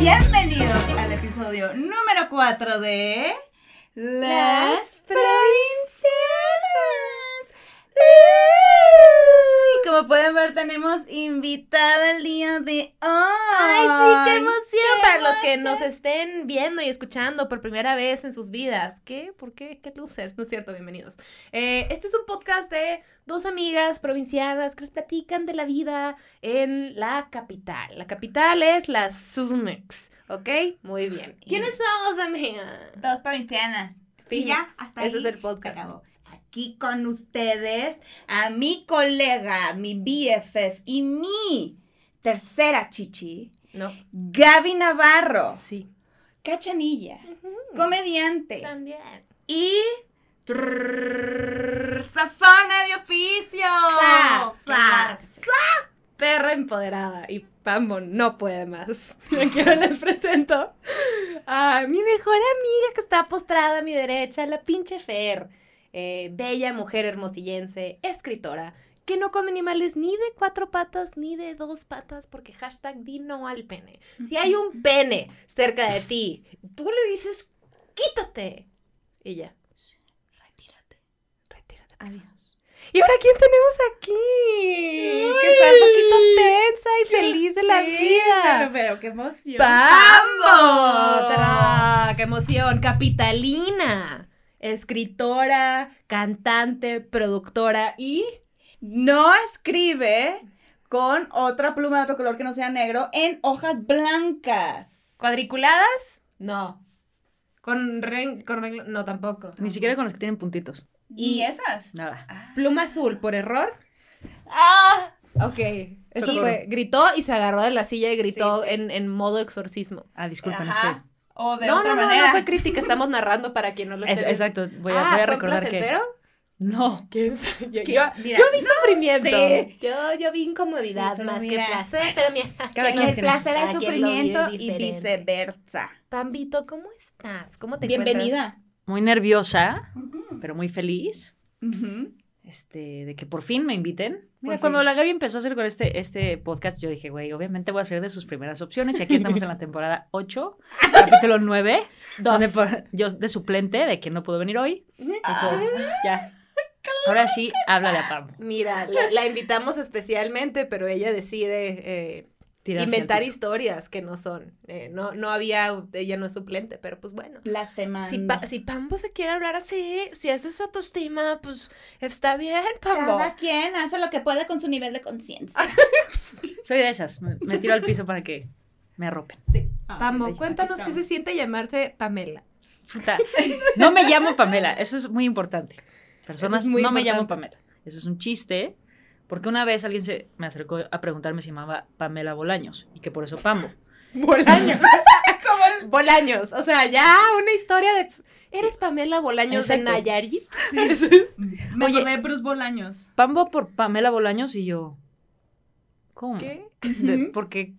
Bienvenidos al episodio número 4 de Las Provincianas. Y Como pueden ver, tenemos invitada el día de hoy. ¡Ay, sí, qué emoción! qué Para los que nos estén viendo y escuchando por primera vez en sus vidas. ¿Qué? ¿Por qué? ¿Qué losers? No es cierto, bienvenidos. Eh, este es un podcast de dos amigas provincianas que les platican de la vida en la capital. La capital es la Susmex, ¿ok? Muy bien. ¿Quiénes somos, amiga? Dos provincianas. Fin. Y ya, hasta Ese ahí es el se podcast. acabó. Aquí con ustedes, a mi colega, mi BFF y mi tercera chichi, No. Gaby Navarro, Sí. cachanilla, comediante También. y trrr, sazona de oficio. Perra empoderada y Pambo no puede más. Aquí les presento a mi mejor amiga que está postrada a mi derecha, la pinche Fer. Eh, bella mujer hermosillense, escritora, que no come animales ni de cuatro patas ni de dos patas porque hashtag di no al pene. Si hay un pene cerca de ti, tú le dices, quítate. Y ya. Retírate. Retírate. Adiós. ¿Y ahora quién tenemos aquí? Que está un poquito tensa y feliz de la vida. Pero qué emoción. ¡Pambo! ¡Qué emoción! Capitalina. Escritora, cantante, productora y... No escribe con otra pluma de otro color que no sea negro en hojas blancas. ¿Cuadriculadas? No. ¿Con, ren- con No, tampoco. Ni siquiera con los que tienen puntitos. ¿Y esas? Nada. Pluma azul, ¿por error? ¡Ah! Ok. Eso fue. Gritó y se agarró de la silla y gritó Sí, sí. En, en modo exorcismo. Ah, disculpen, Ajá. O de no, otra no, manera. no fue crítica, estamos narrando para quien no lo es esté exacto, voy a, ah, voy a ¿fue recordar que. No. ¿Quién sabe? Yo, yo, mira, yo vi sufrimiento. sé. Yo, yo vi incomodidad Sí, más mira. que placer, pero mira, Cada quien el placer vive sufrimiento y viceversa. Pambito, ¿cómo estás? ¿Cómo te Bienvenida. encuentras? Muy nerviosa, pero muy feliz. Este, de que por fin me inviten. Mira, Por cuando la Gaby empezó a hacer con este, este podcast, yo dije, güey, obviamente voy a ser de sus primeras opciones. Y aquí estamos en la temporada 8, capítulo 9, Dos. donde por- yo de suplente, de que no pudo venir hoy. Dijo, ya. Ahora sí, háblale a Pam. Mira, la, la invitamos especialmente, pero ella decide eh, Inventar historias que no son. Eh, no, no había, ella no es suplente, pero pues bueno. Si, Pa- si Pambo se quiere hablar así, si esa es su autoestima, pues está bien, Pambo. Cada quien hace lo que puede con su nivel de conciencia. Soy de esas. Me, me tiro al piso para que me arropen. Pambo, Ay, cuéntanos qué se siente llamarse Pamela. Puta, No me llamo Pamela, eso es muy importante. Personas, es muy no me llamo Pamela. Eso es un chiste, porque una vez alguien se me acercó a preguntarme si llamaba Pamela Bolaños y que por eso Pambo. Bolaños. Bolaños. O sea, ya una historia de. ¿Eres Pamela Bolaños de. Nayarit? Eso es- Me Oye. acordé de Bruce Bolaños. Pambo por Pamela Bolaños y yo. ¿Cómo? ¿Qué? De- ¿Por qué,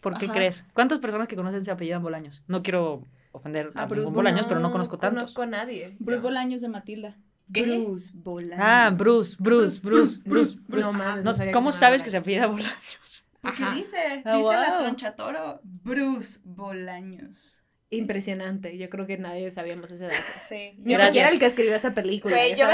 por qué Ajá. crees? ¿Cuántas personas que conocen se apellidan Bolaños? No quiero ofender a, A Bruce ningún Bolaños, pero no No conozco tantos. conozco a nadie. Bruce. Bolaños de Matilda. ¿Qué? Bruce Bolaños. Ah, Bruce, Bruce, Bruce, Bruce. Bruce. No mames. No, ¿Cómo sabes que se apellida Bolaños? Porque Ajá. dice, Ah, dice la wow. tronchatoro, Bruce Bolaños. Impresionante. Yo creo que nadie sabíamos ese dato. Sí. Ni siquiera el que escribió esa película. Güey, yo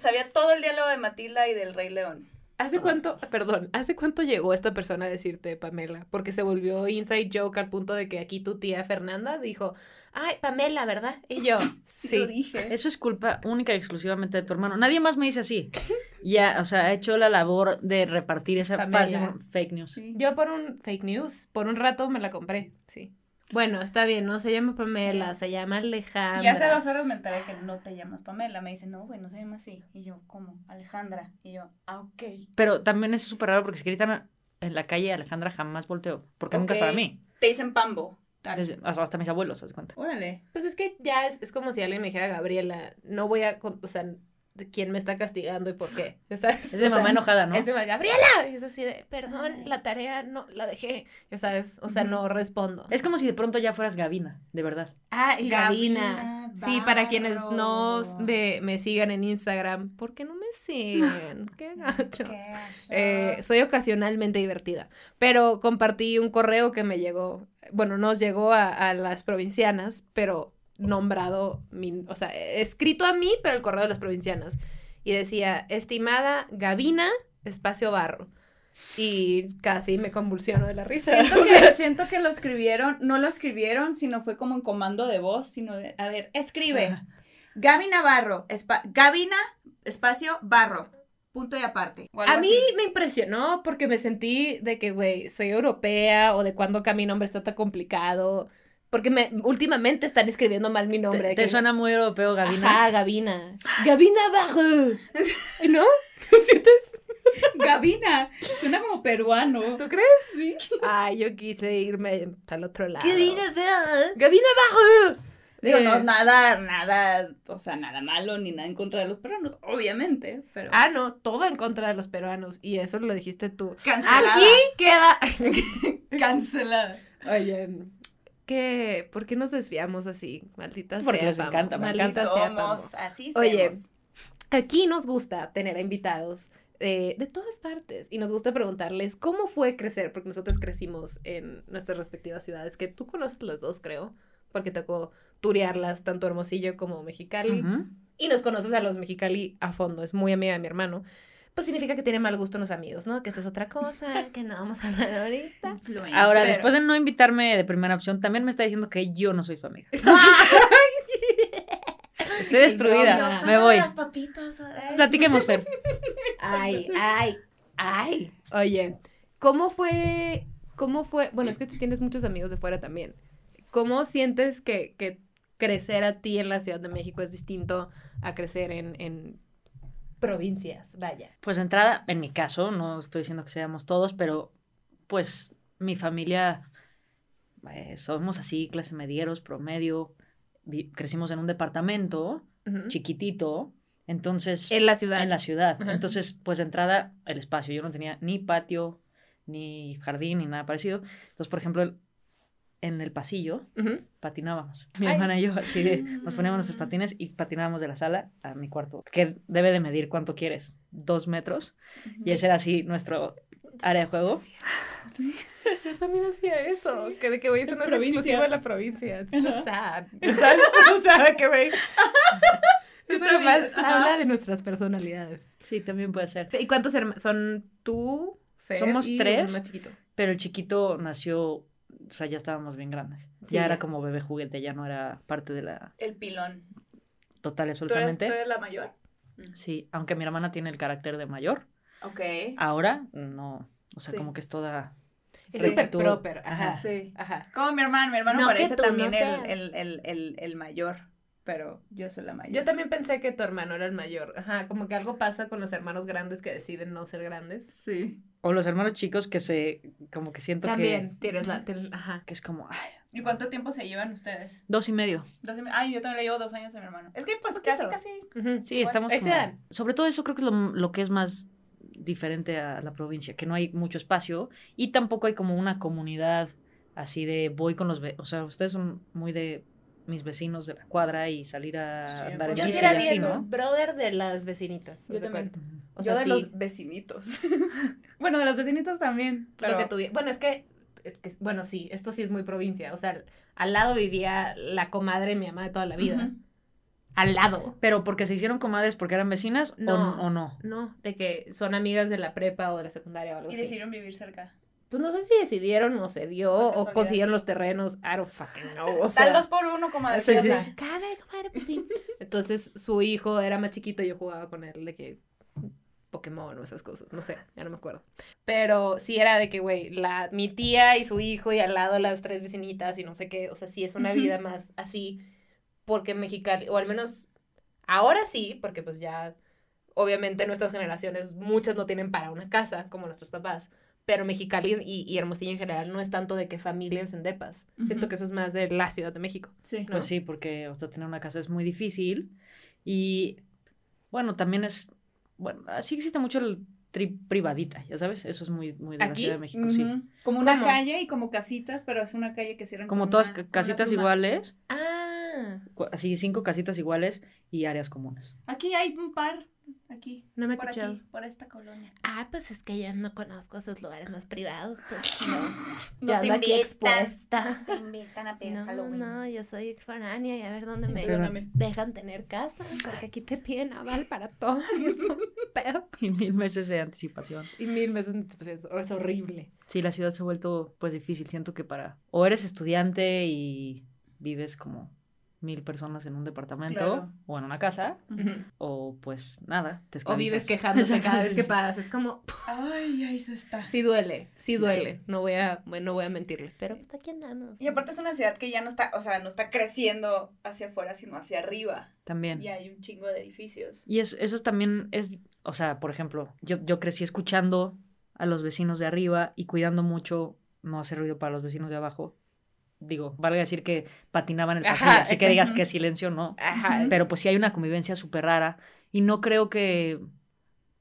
sabía todo el diálogo de Matilda y del Rey León. ¿Hace cuánto, perdón, hace cuánto llegó esta persona a decirte Pamela? Porque se volvió inside joke al punto de que aquí tu tía Fernanda dijo, ay, Pamela, ¿verdad? Y yo, Lo sí. dije. Eso es culpa única y exclusivamente de tu hermano. Nadie más me dice así. Ya, o sea, ha hecho la labor de repartir esa Pamela. fake news. Sí. Yo por un fake news, por un rato me la compré, sí. Bueno, está bien, no se llama Pamela, se llama Alejandra. Y hace dos horas me enteré que no te llamas Pamela. Me dice, no, güey, no se llama así. Y yo, ¿cómo? Alejandra. Y yo, ah, ok. Pero también es súper raro porque si gritan en la calle Alejandra jamás volteo. Porque nunca es para mí. Te dicen Pambo. Desde- hasta, hasta mis abuelos, ¿se cuenta? Órale. Pues es que ya es, es como si alguien me dijera Gabriela, no voy a, con- o sea, quién me está castigando y por qué. ¿sabes? Es de O sea, mamá enojada, ¿no? Es de mamá, Gabriela. Y es así de, perdón, la tarea no la dejé. Ya sabes, o sea, no respondo. Es como si de pronto ya fueras Gavina, de verdad. Ah, y Gabina. Gabina Sí, para quienes no me, me sigan en Instagram, ¿por qué no me siguen? Qué gachos. Qué Eh, soy ocasionalmente divertida, pero compartí un correo que me llegó, bueno, nos llegó a, a las provincianas, pero nombrado, mi- o sea, escrito a mí, pero el correo de las provincianas. Y decía, estimada Gavina, espacio barro. Y casi me convulsiono de la risa. Siento que, siento que lo escribieron, no lo escribieron, sino fue como en comando de voz, sino de, a ver, escribe. Ajá. Gaby Navarro, espa- Gabina, espacio, barro, punto y aparte. A mí así. me impresionó porque me sentí de que, güey, soy europea o de cuando que mi nombre está tan complicado. Porque me, últimamente están escribiendo mal mi nombre. ¿Te, te que- suena muy europeo, Gavina? Ajá, Gabina. Gabina Bajo. ¿No? ¿Sientes? Gabina, suena como peruano. ¿Tú crees? Sí. Ay, yo quise irme al otro lado. Bajo. Gabina Bajo. Digo, Eh, no, nada, nada, o sea, nada malo ni nada en contra de los peruanos, obviamente, pero... Ah, no, todo en contra de los peruanos. Y eso lo dijiste tú. cancelada. Aquí queda. Cancelada. Oye, ¿qué? ¿Por qué nos desviamos así? Maldita Porque sea. les Pamo. encanta, Maldita encanta. sea, Pamo. somos, así Oye, somos. Aquí nos gusta tener a invitados eh, de todas partes y nos gusta preguntarles cómo fue crecer, porque nosotros crecimos en nuestras respectivas ciudades, que tú conoces las dos, creo, porque tocó turearlas tanto Hermosillo como Mexicali, y nos conoces a los Mexicali a fondo, es muy amiga de mi hermano. Pues significa que tiene mal gusto en los amigos, ¿no? Que esa es otra cosa, que no vamos a hablar ahorita. Influencer. Ahora, Pero- después de no invitarme de primera opción, también me está diciendo que yo no soy su amiga. Estoy destruida. Me voy. Las papitas. ay. Platiquemos, Fer. Ay, ay, ay. Oye, ¿cómo fue? ¿Cómo fue? Bueno, es que tienes muchos amigos de fuera también. ¿Cómo sientes que, que crecer a ti en la Ciudad de México es distinto a crecer en, en provincias? Vaya. Pues de entrada, en mi caso, no estoy diciendo que seamos todos, pero pues mi familia eh, somos así, clase medieros, promedio. Crecimos en un departamento chiquitito, entonces En la ciudad. en la ciudad. Entonces, pues de entrada, el espacio. Yo no tenía ni patio, ni jardín, ni nada parecido. Entonces, por ejemplo, el- en el pasillo Ujú. patinábamos. Mi Ay. hermana y yo, así de, nos poníamos nuestros patines y patinábamos de la sala a mi cuarto, que debe de medir cuánto quieres, dos metros. Y ese era así nuestro área de juego. Yo también hacía eso, que de que güey, eso no es exclusivo de la provincia. It's just Ajá. sad. ¿Sabes? O sea, que güey. Eso ajá. habla de nuestras personalidades. Sí, también puede ser. ¿Y cuántos hermanos? ¿Son tú, Fer Somos y tres. más chiquito? Pero el chiquito nació, o sea, ya estábamos bien grandes. Sí, ya ya. era como bebé juguete, ya no era parte de la El pilón. total y ¿Tú eres, absolutamente. tú eres la mayor? Sí, aunque mi hermana tiene el carácter de mayor, Ok. ahora no, o sea, Sí. como que es toda... Es Sí. súper proper. Ajá. Ajá. Sí. Ajá. Como mi hermano, mi hermano No, parece tú también no el, seas. el, el, el, el mayor, pero yo soy la mayor. Yo también pensé que tu hermano era el mayor. Ajá, como que algo pasa con los hermanos grandes que deciden no ser grandes. Sí. O los hermanos chicos que se, como que siento También tienes la... ten- ajá. que, que es como, ay, ¿Y cuánto tiempo se llevan ustedes? dos y medio. Dos y me- Ay, yo también le llevo dos años a mi hermano. Es que pues casi, casi. Sí, estamos como-. Sobre todo eso creo que es lo, lo que es más diferente a la provincia, que no hay mucho espacio y tampoco hay como una comunidad así de voy con los... O sea, ustedes son muy de mis vecinos de la cuadra y salir a Sí, andar en pues Yo sí bici era y así, bien ¿no? brother de las vecinitas. Yo también. cuenta. O sea, yo de sí, los vecinitos. bueno, de los vecinitos también. Pero... lo que tuvi- Bueno, es que, es que, bueno, sí, esto sí es muy provincia. O sea, al lado vivía la comadre de mi mamá de toda la vida. Al lado. Pero porque se hicieron comadres porque eran vecinas o- No. o, no. No, de que son amigas de la prepa o de la secundaria o algo Y así. decidieron vivir cerca. Pues no sé si decidieron o se dio o consiguieron los terrenos. I don't fucking know. O sea, Tal dos por uno, como Sí, comadre, pues sí. Entonces su hijo era más chiquito y yo jugaba con él de que Pokémon o esas cosas, no sé, ya no me acuerdo. Pero sí era de que, güey, la, mi tía y su hijo y al lado las tres vecinitas y no sé qué, o sea, sí es una vida más así, porque Mexicali, o al menos ahora sí, porque pues ya, obviamente nuestras generaciones, muchas no tienen para una casa, como nuestros papás, pero Mexicali y, y Hermosillo en general no es tanto de que familias en depas, siento que eso es más de la Ciudad de México. Sí. No. Pues sí, porque o sea, tener una casa es muy difícil y Bueno, también es, bueno, sí existe mucho el trip privadita, ya sabes, eso es muy, muy de la. Ciudad de México, sí. Como una ¿Cómo? calle y como casitas, pero es una calle que cierran Como con todas una- casitas iguales, Ah, así cinco casitas iguales y áreas comunes. Aquí hay un par, aquí. no me he por escuchado. aquí, por esta colonia. Ah, pues es que yo no conozco esos lugares más privados, pues no. No yo te ando aquí invitan. expuesta. Te invitan a pedir No, Halloween. no, yo soy foránea y a ver dónde me Perdóname. dejan tener casa, porque aquí te piden aval para todo y es un pedo. Y mil meses de anticipación. Y mil meses de anticipación, es horrible. Sí, la ciudad se ha vuelto pues difícil. Siento que para o eres estudiante y vives como mil personas en un departamento Claro. o en una casa, o pues nada, te O vives quejándote cada vez que Sí. pasas, es como, Ay, ahí se está. sí duele, sí Sí. duele, no voy a, bueno, no voy a mentirles, pero pues aquí andamos. Y aparte es una ciudad que ya no está, o sea, no está creciendo hacia afuera, sino hacia arriba. También. Y hay un chingo de edificios. Y eso, eso también es, o sea, por ejemplo, yo, yo crecí escuchando a los vecinos de arriba y cuidando mucho no hacer ruido para los vecinos de abajo. Digo, valga decir que patinaban el Ajá, pasillo, así que digas que silencio, no. Ajá. Pero pues sí hay una convivencia súper rara y no creo que,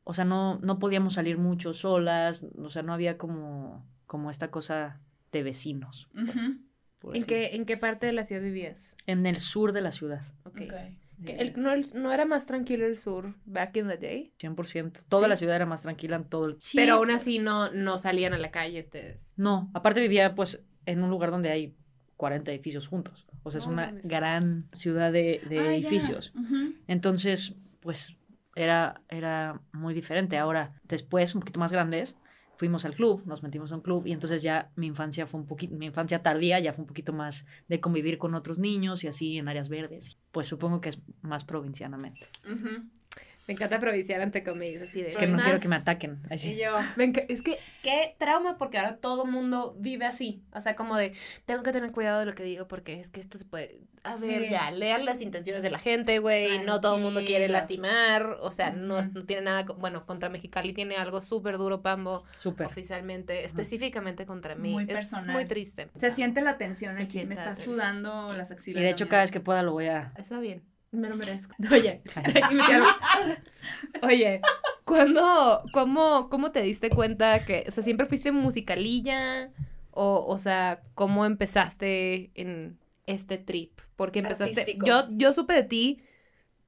o sea, no, no podíamos salir mucho solas, o sea, no había como, como esta cosa de vecinos. Ujú. por ¿En así. qué, ¿En qué parte de la ciudad vivías? En el sur de la ciudad. Ok. Ok. Que el- no, el- ¿No era más tranquilo el sur back in the day? 100%. Toda Sí. la ciudad era más tranquila en todo el... Pero aún así no, no salían a la calle ustedes. No, aparte vivía pues en un lugar donde hay 40 edificios juntos. O sea, es una mames. gran ciudad de, de Ah, edificios. Entonces, pues era, era muy diferente. Ahora, después, un poquito más grandes, fuimos al club, nos metimos a un club y entonces ya mi infancia fue un poquito, mi infancia tardía ya fue un poquito más de convivir con otros niños y así en áreas verdes. Pues supongo que es más provincianamente. Ujú. Me encanta provinciar ante comedias así de... Es que no más- quiero que me ataquen. Así. Y yo, es que qué trauma porque ahora todo mundo vive así. O sea, como de, tengo que tener cuidado de lo que digo porque es que esto se puede... A ver, ya, lean las intenciones de la gente, güey. No todo el mundo quiere lastimar. O sea, no, tiene nada... Bueno, contra Mexicali tiene algo súper duro, Pambo, Súper. oficialmente, específicamente contra mí. Muy es personal. muy triste. se siente la tensión Se aquí, me está sudando las Y axilas. de hecho, cada vez que pueda lo voy a... Está bien, me lo merezco. Oye, Ay. y me quedo- Oye, ¿cuándo, cómo, ¿cómo te diste cuenta que, o sea, siempre fuiste musicalilla? O, o sea, ¿cómo empezaste en este trip? Porque empezaste, Artístico. yo, yo supe de ti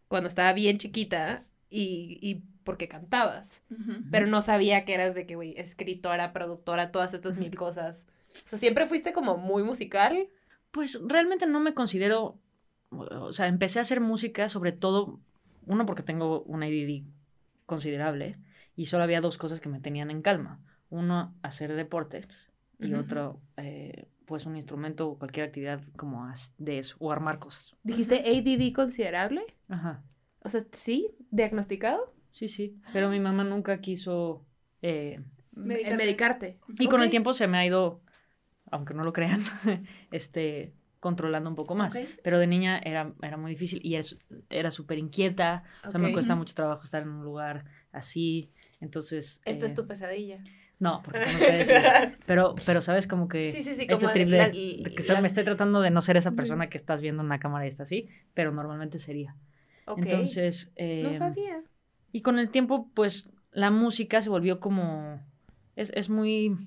cuando estaba bien chiquita y, y porque cantabas, pero no sabía que eras de que, güey, escritora, productora, todas estas mil cosas. O sea, siempre fuiste como muy musical. Pues realmente no me considero, o sea, empecé a hacer música sobre todo, uno porque tengo un ADD considerable y solo había dos cosas que me tenían en calma. Uno, hacer deportes y Ujú. otro, eh, pues un instrumento o cualquier actividad como de eso, o armar cosas. ¿Dijiste ADD considerable? Ajá, O sea, ¿sí? ¿Diagnosticado? sí, sí, pero mi mamá nunca quiso... eh, Medicarte. Medicarte. y con el tiempo se me ha ido, aunque no lo crean, este, controlando un poco más. Pero de niña era, era muy difícil y es- era súper inquieta. O sea, me cuesta mucho trabajo estar en un lugar así. Entonces. Esto eh, es tu pesadilla. No, porque ustedes. pero, pero sabes como que. Sí, sí, sí, Este como trip la- de, la- de que está- me estoy tratando de no ser esa persona que estás viendo en una cámara y está así, pero normalmente sería. Ok. Entonces. eh, no sabía. y con el tiempo, pues, la música se volvió como. Es, es muy.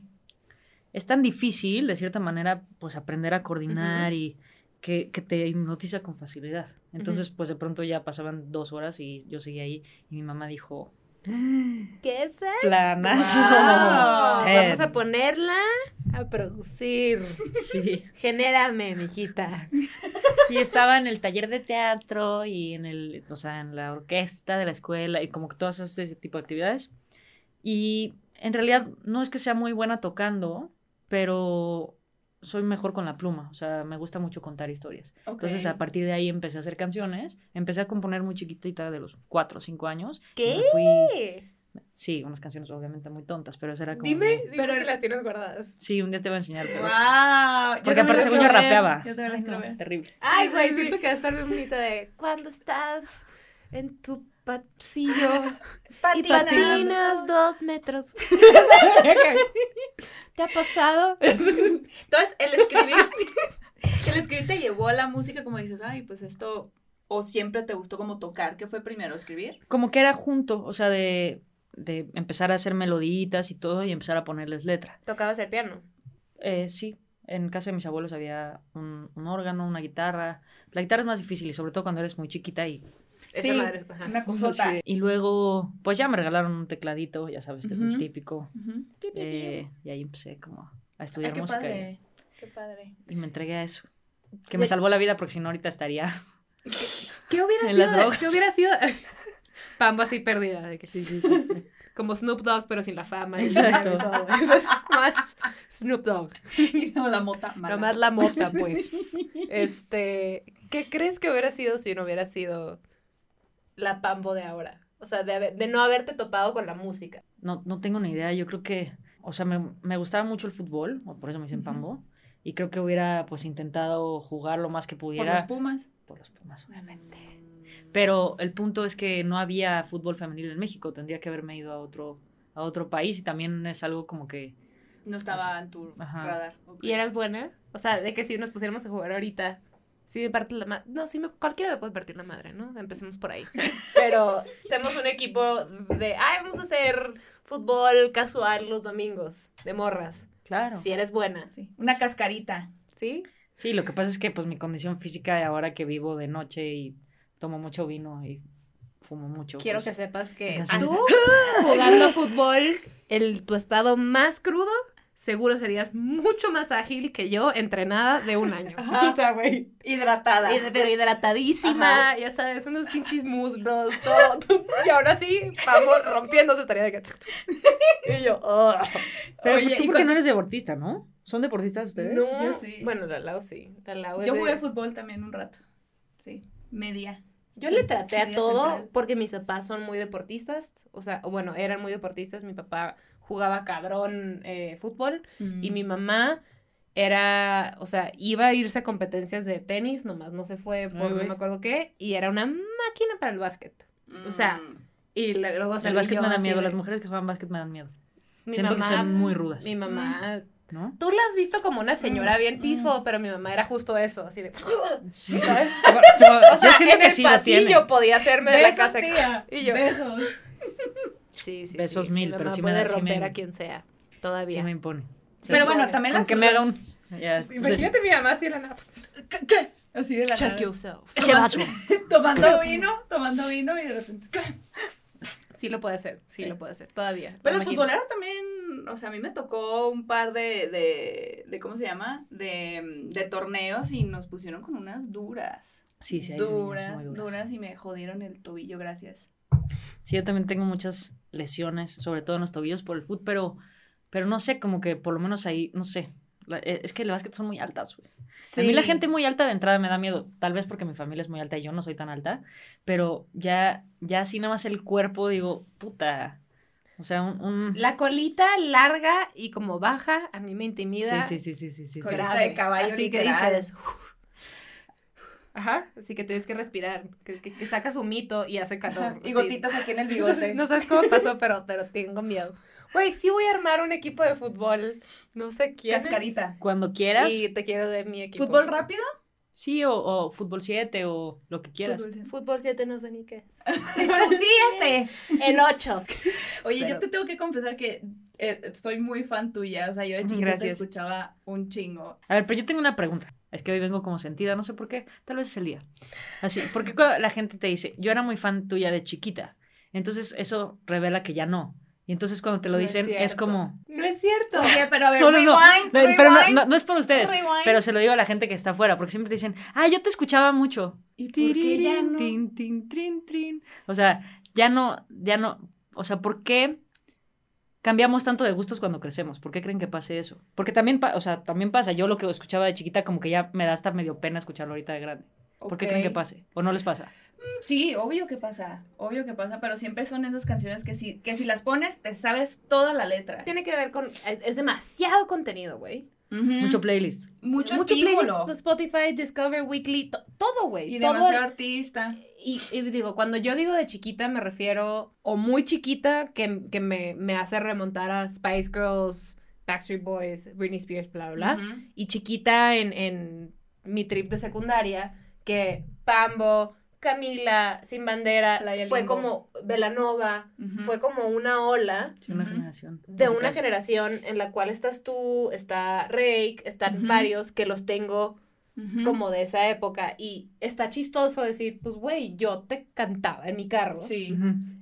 Es tan difícil, de cierta manera, pues, aprender a coordinar y que, que te hipnotiza con facilidad. Entonces, pues, de pronto ya pasaban dos horas y yo seguía ahí y mi mamá dijo. ¿Qué es eso? Planazo. Wow. Ten". Vamos a ponerla a producir. Sí. Genérame, mijita. Y estaba en el taller de teatro y en el, o sea, en la orquesta de la escuela y como que todas ese tipo de actividades. Y en realidad no es que sea muy buena tocando, pero soy mejor con la pluma, o sea, me gusta mucho contar historias. Entonces, a partir de ahí empecé a hacer canciones, empecé a componer muy chiquitita de los cuatro o cinco años. y ¿Qué? me fui- sí, unas canciones obviamente muy tontas, pero esa era como... Dime, dime Pero- que las tienes guardadas. Sí, un día te voy a enseñar, pero... ¡Wow! Porque aparte según yo rapeaba. Yo también las no, terrible. Ay, Sí, güey, sí, siento que va a estar bien bonita de cuando estás en tu pasillo y Patina. patinas dos metros. ¿Te ha pasado? Entonces, el escribir, el escribir te llevó a la música como dices, ay, pues esto ¿O siempre te gustó como tocar? ¿Qué fue primero, escribir? Como que era junto, o sea, de, de empezar a hacer meloditas y todo y empezar a ponerles letra. Tocabas el piano. Eh, sí, en casa de mis abuelos había un, un órgano, una guitarra. La guitarra es más difícil y sobre todo cuando eres muy chiquita y Esa Sí, madre es- ajá. Una cosota. Y luego, pues ya me regalaron un tecladito, ya sabes, el Ujú. típico. Eh, y ahí empecé como a Ay, estudiar qué música y-. Qué padre. y, me entregué a eso. Que me salvó la vida porque si no ahorita estaría... ¿Qué hubiera En las sido? ¿Qué hubiera sido? Pambo así perdida. de que- Sí, sí, sí. Como Snoop Dogg, pero sin la fama. Exacto. y todo. Eso es más Snoop Dogg. Y no, la mota mala. Nomás la mota, pues. Este, ¿qué crees que hubiera sido si no hubiera sido la Pambo de ahora? O sea, de, haber- de no haberte topado con la música. No, no tengo ni idea, yo creo que... O sea, me, me gustaba mucho el fútbol, o por eso me dicen Ujú. Pambo. Y creo que hubiera pues intentado jugar lo más que Por pudiera. los Pumas. Por los Pumas, obviamente. Pero el punto es que no había fútbol femenil en México. Tendría que haberme ido a otro, a otro país y también es algo como que... No estaba en tu Ajá. radar. ¿Y eras buena? O sea, de que si nos pusiéramos a jugar ahorita, sí me parte la madre. No, sí me, cualquiera me puede partir la madre, ¿no? Empecemos por ahí. Pero hacemos un equipo de, ay, vamos a hacer fútbol casual los domingos, de morras. Claro. Si eres buena, Sí. Una cascarita. ¿sí? Sí, lo que pasa es que pues mi condición física ahora que vivo de noche y tomo mucho vino y fumo mucho. Quiero pues, que sepas que tú, jugando fútbol, el, tu estado más crudo, seguro serías mucho más ágil que yo, entrenada de un año. Ajá. O sea, güey. Hidratada. Hid- Pero hidratadísima, Ajá. ya sabes, unos pinches muslos, todo. Y ahora sí, vamos rompiéndose estaría de que. Y yo, "Ugh". Pero Oye, tú ¿y porque no eres deportista, ¿no? ¿Son deportistas ustedes? No, Yo sí. Bueno, la Lau sí. La Lau es Yo de- jugué fútbol también un rato. Sí. Media. Yo Sí, le traté a todo central. porque mis papás son muy deportistas. O sea, bueno, eran muy deportistas. Mi papá jugaba cabrón eh, fútbol. Y mi mamá era, o sea, iba a irse a competencias de tenis, nomás no se fue por Ay, no me acuerdo qué, y era una máquina para el básquet. o sea, Mm. Y le- luego El salí básquet yo me da miedo, de- las mujeres que juegan básquet me dan miedo, mi siento que mamá- son muy rudas. Mi mamá, ¿no? tú la has visto como una señora Mm, bien mm. peaceful, pero mi mamá era justo eso, así de. ¿sabes? Yo O sea, en que el sí lo pasillo podía hacerme de la casa. tía. Y yo, Besos. sí, sí, Besos sí. mil, mi pero sí me puede da- sí me- romper a quien sea, todavía. Sí me impone. Pero Sí, bueno, pone. también las Aunque me haga un... Imagínate mi mamá así en la nada. ¿Qué? ¿Qué? Así de la Check nada. yourself. Ese vaso. Tomando vino, tomando vino y de repente. ¿qué? Sí lo puede hacer, sí, Sí. lo puede hacer, todavía. Pero las Imagino. futboleras también, o sea, a mí me tocó un par de, de, de ¿cómo se llama? De, de torneos y nos pusieron con unas duras. Sí, sí, hay duras, duras. duras y me jodieron el tobillo, gracias. Sí, yo también tengo muchas lesiones, sobre todo en los tobillos por el fútbol, pero, pero no sé, como que por lo menos ahí, no sé. La- eh, es que el básquet son muy altas, güey. A mí la gente muy alta de entrada me da miedo, tal vez porque mi familia es muy alta y yo no soy tan alta, pero ya, ya así nada más el cuerpo, digo, puta. O sea, un... un- La colita larga y como baja, a mí me intimida. Sí, sí, sí, sí, sí, sí. Colita de caballo, Así literal. que dices. "Uf". Ajá, así que tienes que respirar, que, que, que sacas un mito y hace calor. Ajá, Y gotitas aquí en el bigote. No sabes cómo pasó, pero, pero tengo miedo. Güey, sí voy a armar un equipo de fútbol, no sé quién. Cascarita. Cuando quieras, Y te quiero de mi equipo. ¿Fútbol rápido? sí, o, o fútbol 7 o lo que quieras. Fútbol, sí. Fútbol 7 no sé ni qué. Tú sí, ese. El 8. Oye, Pero- yo te tengo que confesar que eh, soy muy fan tuya. O sea, yo de chiquita te escuchaba un chingo. A ver, pero yo tengo una pregunta. Es que hoy vengo como sentida, no sé por qué. Tal vez es el día. Así, porque cuando la gente te dice, yo era muy fan tuya de chiquita. Entonces eso revela que ya no. Y entonces cuando te lo No es dicen es, como... No es cierto. Oye, pero a ver, No, no, no. rewind, pero no, es por ustedes. Pero se lo digo a la gente que está afuera, porque siempre te dicen, ah, yo te escuchaba mucho. ¿Y por qué ya no? tin, tin, trin, trin. O sea, ya no, ya no, o sea, ¿por qué cambiamos tanto de gustos cuando crecemos? ¿Por qué creen que pase eso? Porque también, pa- o sea, también pasa, yo lo que escuchaba de chiquita como que ya me da hasta medio pena escucharlo ahorita de grande. ¿Por qué creen que pase? ¿O no les pasa? Sí, obvio que pasa, obvio que pasa, pero siempre son esas canciones que si, que si las pones te sabes toda la letra. Tiene que ver con. Es, es demasiado contenido, güey. Ujú. Mucho playlist. mucho, Mucho playlist, Spotify, Discover Weekly, to- todo, güey. y todo- demasiado artista. Y, y digo, cuando yo digo de chiquita me refiero, o muy chiquita, que, que me, me hace remontar a Spice Girls, Backstreet Boys, Britney Spears, bla, bla, bla. Y chiquita en, en mi trip de secundaria, que Pambo, Camila, Sin Bandera, Playa fue Limbo. como Velanova, fue como una ola Sí, una Ujú. generación. de musical. una generación en la cual estás tú, está Rake, están varios que los tengo como de esa época y está chistoso decir, pues güey, yo te cantaba en mi carro Sí.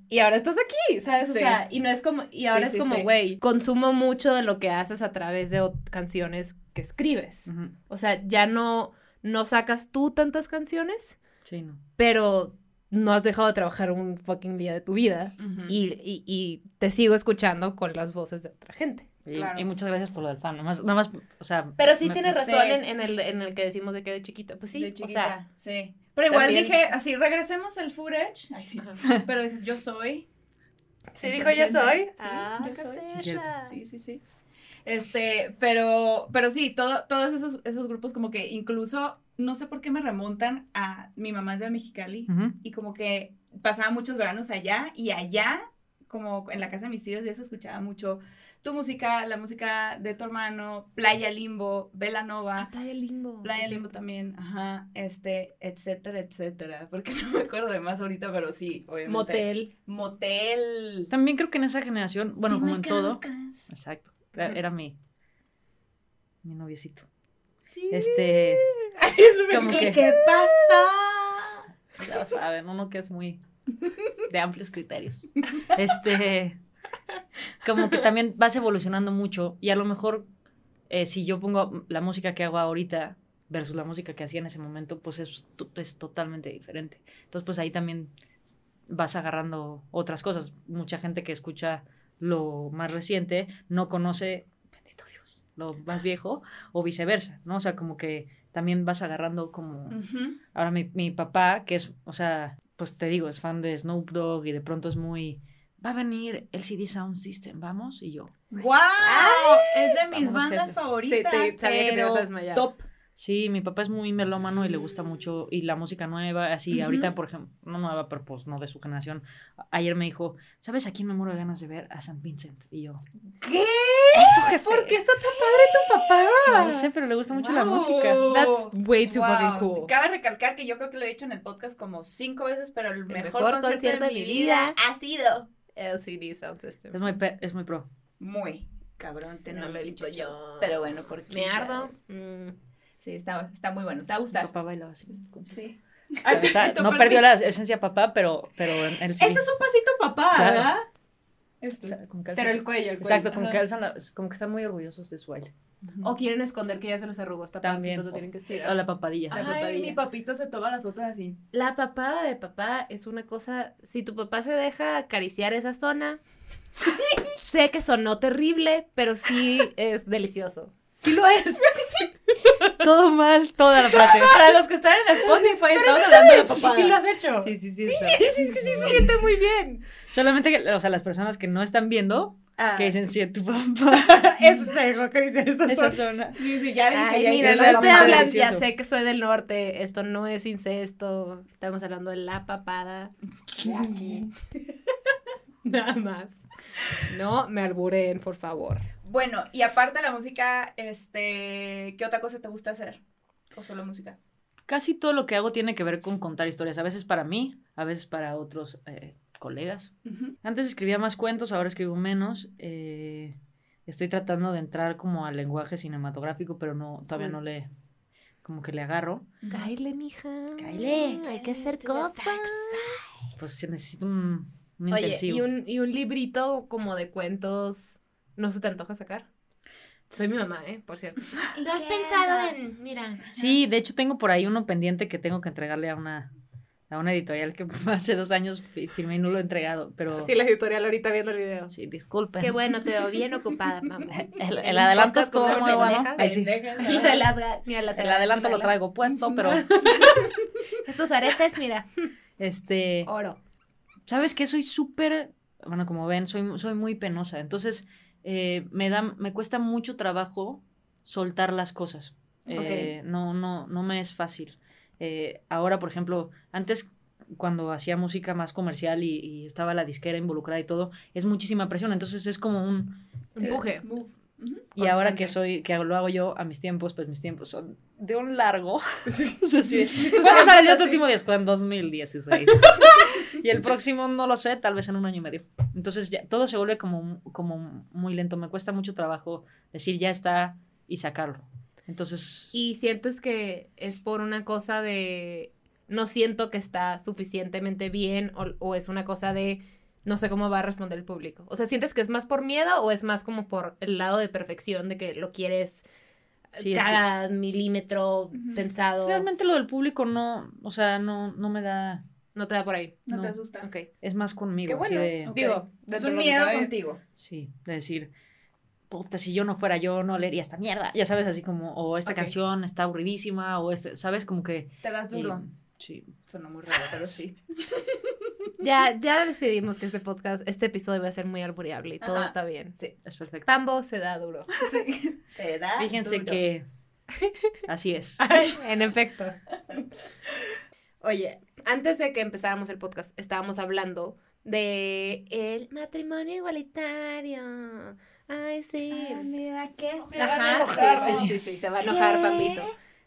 Y ahora estás aquí, ¿sabes? O sea, y no es como, y ahora Sí, es sí, como, sí. güey, consumo mucho de lo que haces a través de canciones que escribes. O sea, ya no, no sacas tú tantas canciones, Sí, no. pero no has dejado de trabajar un fucking día de tu vida y, y, y te sigo escuchando con las voces de otra gente. Y, Claro. y muchas gracias por lo del fan. Nada más, nada más o sea. Pero sí me- tienes razón Sí. en, en el, en el que decimos de que de chiquita. Pues sí, de o chiquita, sea, sí. Pero igual también- dije, así, regresemos al footage. Ay, sí. Pero yo soy. sí dijo yo soy. Sí, Ah, yo soy. Sí, perra. Sí, sí, sí. Este, pero, pero sí, todo, todos esos, esos grupos como que incluso, no sé por qué me remontan a mi mamá es de Mexicali y como que pasaba muchos veranos allá y allá, como en la casa de mis tíos y eso, escuchaba mucho tu música, la música de tu hermano, Playa Limbo, Velanova. Ah, Playa Limbo. Playa sí, Limbo cierto. también, ajá, este, etcétera, etcétera, porque no me acuerdo de más ahorita, pero sí, obviamente. Motel. Motel. También creo que en esa generación, bueno, como en todo. Exacto. Era, mi. Mi noviecito. Este. Como ¿Qué, que. qué pasó? Ya lo saben, uno que es muy de amplios criterios. Este, como que también vas evolucionando mucho y a lo mejor eh, si yo pongo la música que hago ahorita versus la música que hacía en ese momento, pues es, es totalmente diferente. Entonces, pues ahí también vas agarrando otras cosas. Mucha gente que escucha lo más reciente no conoce, bendito Dios, lo más viejo o viceversa, ¿no? O sea, como que también vas agarrando como... Ahora mi, mi papá, que es, o sea, pues te digo, es fan de Snoop Dogg y de pronto es muy, va a venir el CD Sound System, vamos, y yo, ¡Wow! es de mis bandas favoritas. Sí, te- sabía que te ibas a pero desmayar. Top. Sí, mi papá es muy melómano y le gusta mucho, y la música nueva, así, ahorita, por ejemplo, no nueva, pero pues no de su generación, ayer me dijo, ¿sabes a quién me muero de ganas de ver? A San Vincent, y yo, ¿Qué? eso, jefe. ¿Por qué está tan padre tu papá? No sé, pero le gusta mucho la música. That's way too Wow. fucking cool. Cabe recalcar que yo creo que lo he dicho en el podcast como cinco veces, pero el, mejor, mejor concierto, concierto de, mi vida ha sido LCD Sound System. Es muy, es muy pro. muy cabrón. tener No lo he visto yo. Pero bueno, porque Me ardo. Mm. Sí, está, está muy bueno. ¿Te va a Mi gustar? papá bailaba así. Sí. O sea, Tú no perdió la esencia papá, pero, pero Ese es un pasito papá, Claro. ¿verdad? Este. O sea, como que Pero el cuello, el cuello. Exacto, como que alzan la- como que están muy orgullosos de su baile. O quieren esconder que ya se les arrugó esta También. lo tienen que estirar. O la papadilla. La Ay, papadilla. mi papito se toma las otras así. La papada de papá es una cosa. Si tu papá se deja acariciar esa zona, sé que sonó terrible, pero sí es delicioso. Sí lo es. Todo mal, toda la frase. Para los que están en Spotify, estamos hablando de papá. Sí lo has hecho. Sí, sí, sí. sí, sí, sí, se siente muy bien. Solamente que, o sea, las personas que no están viendo, Ah, que dicen, sí, tu papá, es, se dejó acariciar esa zona. Sí, sí, ya dije. Ay, ya mira, no estoy hablando, ya sé que soy del norte, esto no es incesto, estamos hablando de la papada. Nada más. No me alburen, por favor. Bueno, y aparte de la música, este, ¿qué otra cosa te gusta hacer? ¿O solo música? Casi todo lo que hago tiene que ver con contar historias, a veces para mí, a veces para otros eh, colegas. Antes escribía más cuentos, ahora escribo menos. eh, estoy tratando de entrar como al lenguaje cinematográfico, pero no, todavía Cool. no le, como que le agarro. Caile, mija. Cáele. Hay que hacer cosas. Pues sí, necesito un, un Oye, intensivo. y un, y un librito como de cuentos, ¿no se te antoja sacar? Soy mi mamá, ¿eh? Por cierto. ¿Lo has pensado en, mira? Sí, de hecho tengo por ahí uno pendiente que tengo que entregarle a una, a una editorial que hace dos años fi- firmé y no lo he entregado, pero Sí, la editorial ahorita viendo el video. sí, disculpen. Qué bueno, te veo bien ocupada, mamá. El, adelanto es como con unas nuevo, ¿no? pendejas. Ay, sí. El adelanto lo traigo puesto, pero Estos aretes, mira, este, oro. ¿Sabes qué? Soy súper, bueno, como ven, soy, soy muy penosa, entonces eh, me da, me cuesta mucho trabajo soltar las cosas. Eh, No, no, no me es fácil. Eh, ahora, por ejemplo, antes cuando hacía música más comercial y, y estaba la disquera involucrada y todo, es muchísima presión, entonces es como un, Empuje. Move. Y ahora que soy, que lo hago yo a mis tiempos, pues mis tiempos son de un largo. O sea, sí. ¿Cuándo salió tu Sí. último disco? En 2016. y el próximo no lo sé, tal vez en un año y medio. Entonces ya, todo se vuelve como, como muy lento. Me cuesta mucho trabajo decir ya está y sacarlo. Entonces, Y sientes que es por una cosa de no siento que está suficientemente bien o, o es una cosa de no sé cómo va a responder el público. O sea, ¿sientes que es más por miedo o es más como por el lado de perfección de que lo quieres Sí, es que- cada milímetro pensado? realmente lo del público no, o sea, no, no me da, No te da por ahí. No, te asusta. Es más conmigo. Qué así bueno. de-. Digo, Es un miedo contigo. Sí, de decir, puta, si yo no fuera yo, no leería esta mierda. Ya sabes, así como, o esta canción está aburridísima, o este, ¿sabes? Como que... Te das duro. sí. Sonó muy raro, pero sí. Ya, ya decidimos que este podcast, este episodio va a ser muy albureable y todo Ajá. está bien. Sí. Es perfecto. Pambo se da duro. Te da Fíjense duro. que así es. en efecto. Oye, antes de que empezáramos el podcast, estábamos hablando de el matrimonio igualitario. Ay, sí. Ah, mira, ¿qué? Ajá, sí, sí, sí, sí, se va a enojar, ¿Qué? Pampito.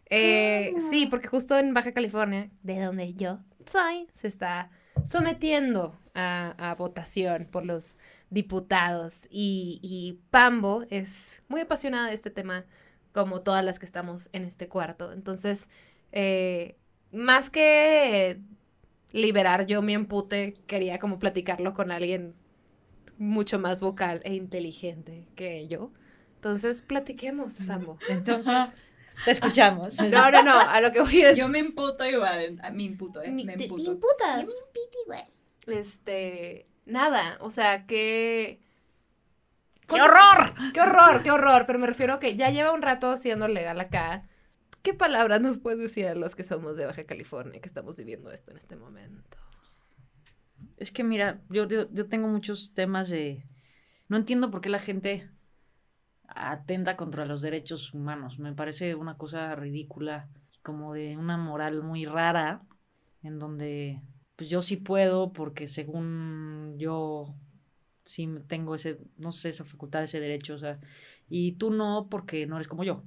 Eh, sí, porque justo en Baja California, de donde yo soy, se está sometiendo a, a votación por los diputados. Y, y Pambo es muy apasionada de este tema, como todas las que estamos en este cuarto. Entonces, eh, más que liberar yo mi empute, quería como platicarlo con alguien mucho más vocal e inteligente que yo. Entonces, platiquemos, Pambo. Entonces, te escuchamos. No, no, no, a lo que voy es... Yo me imputo igual. Me imputo, ¿eh? Mi- me te- te imputo. imputas. Este, nada, o sea, que... ¡Qué horror! ¡Qué horror, qué horror! Pero me refiero a que ya lleva un rato siendo legal acá. ¿Qué palabras nos puedes decir a los que somos de Baja California que estamos viviendo esto en este momento? Es que mira, yo, yo, yo tengo muchos temas de... No entiendo por qué la gente atenta contra los derechos humanos. Me parece una cosa ridícula, como de una moral muy rara, en donde pues yo sí puedo porque según yo sí tengo ese, no sé, esa facultad, ese derecho, o sea, y tú no porque no eres como yo.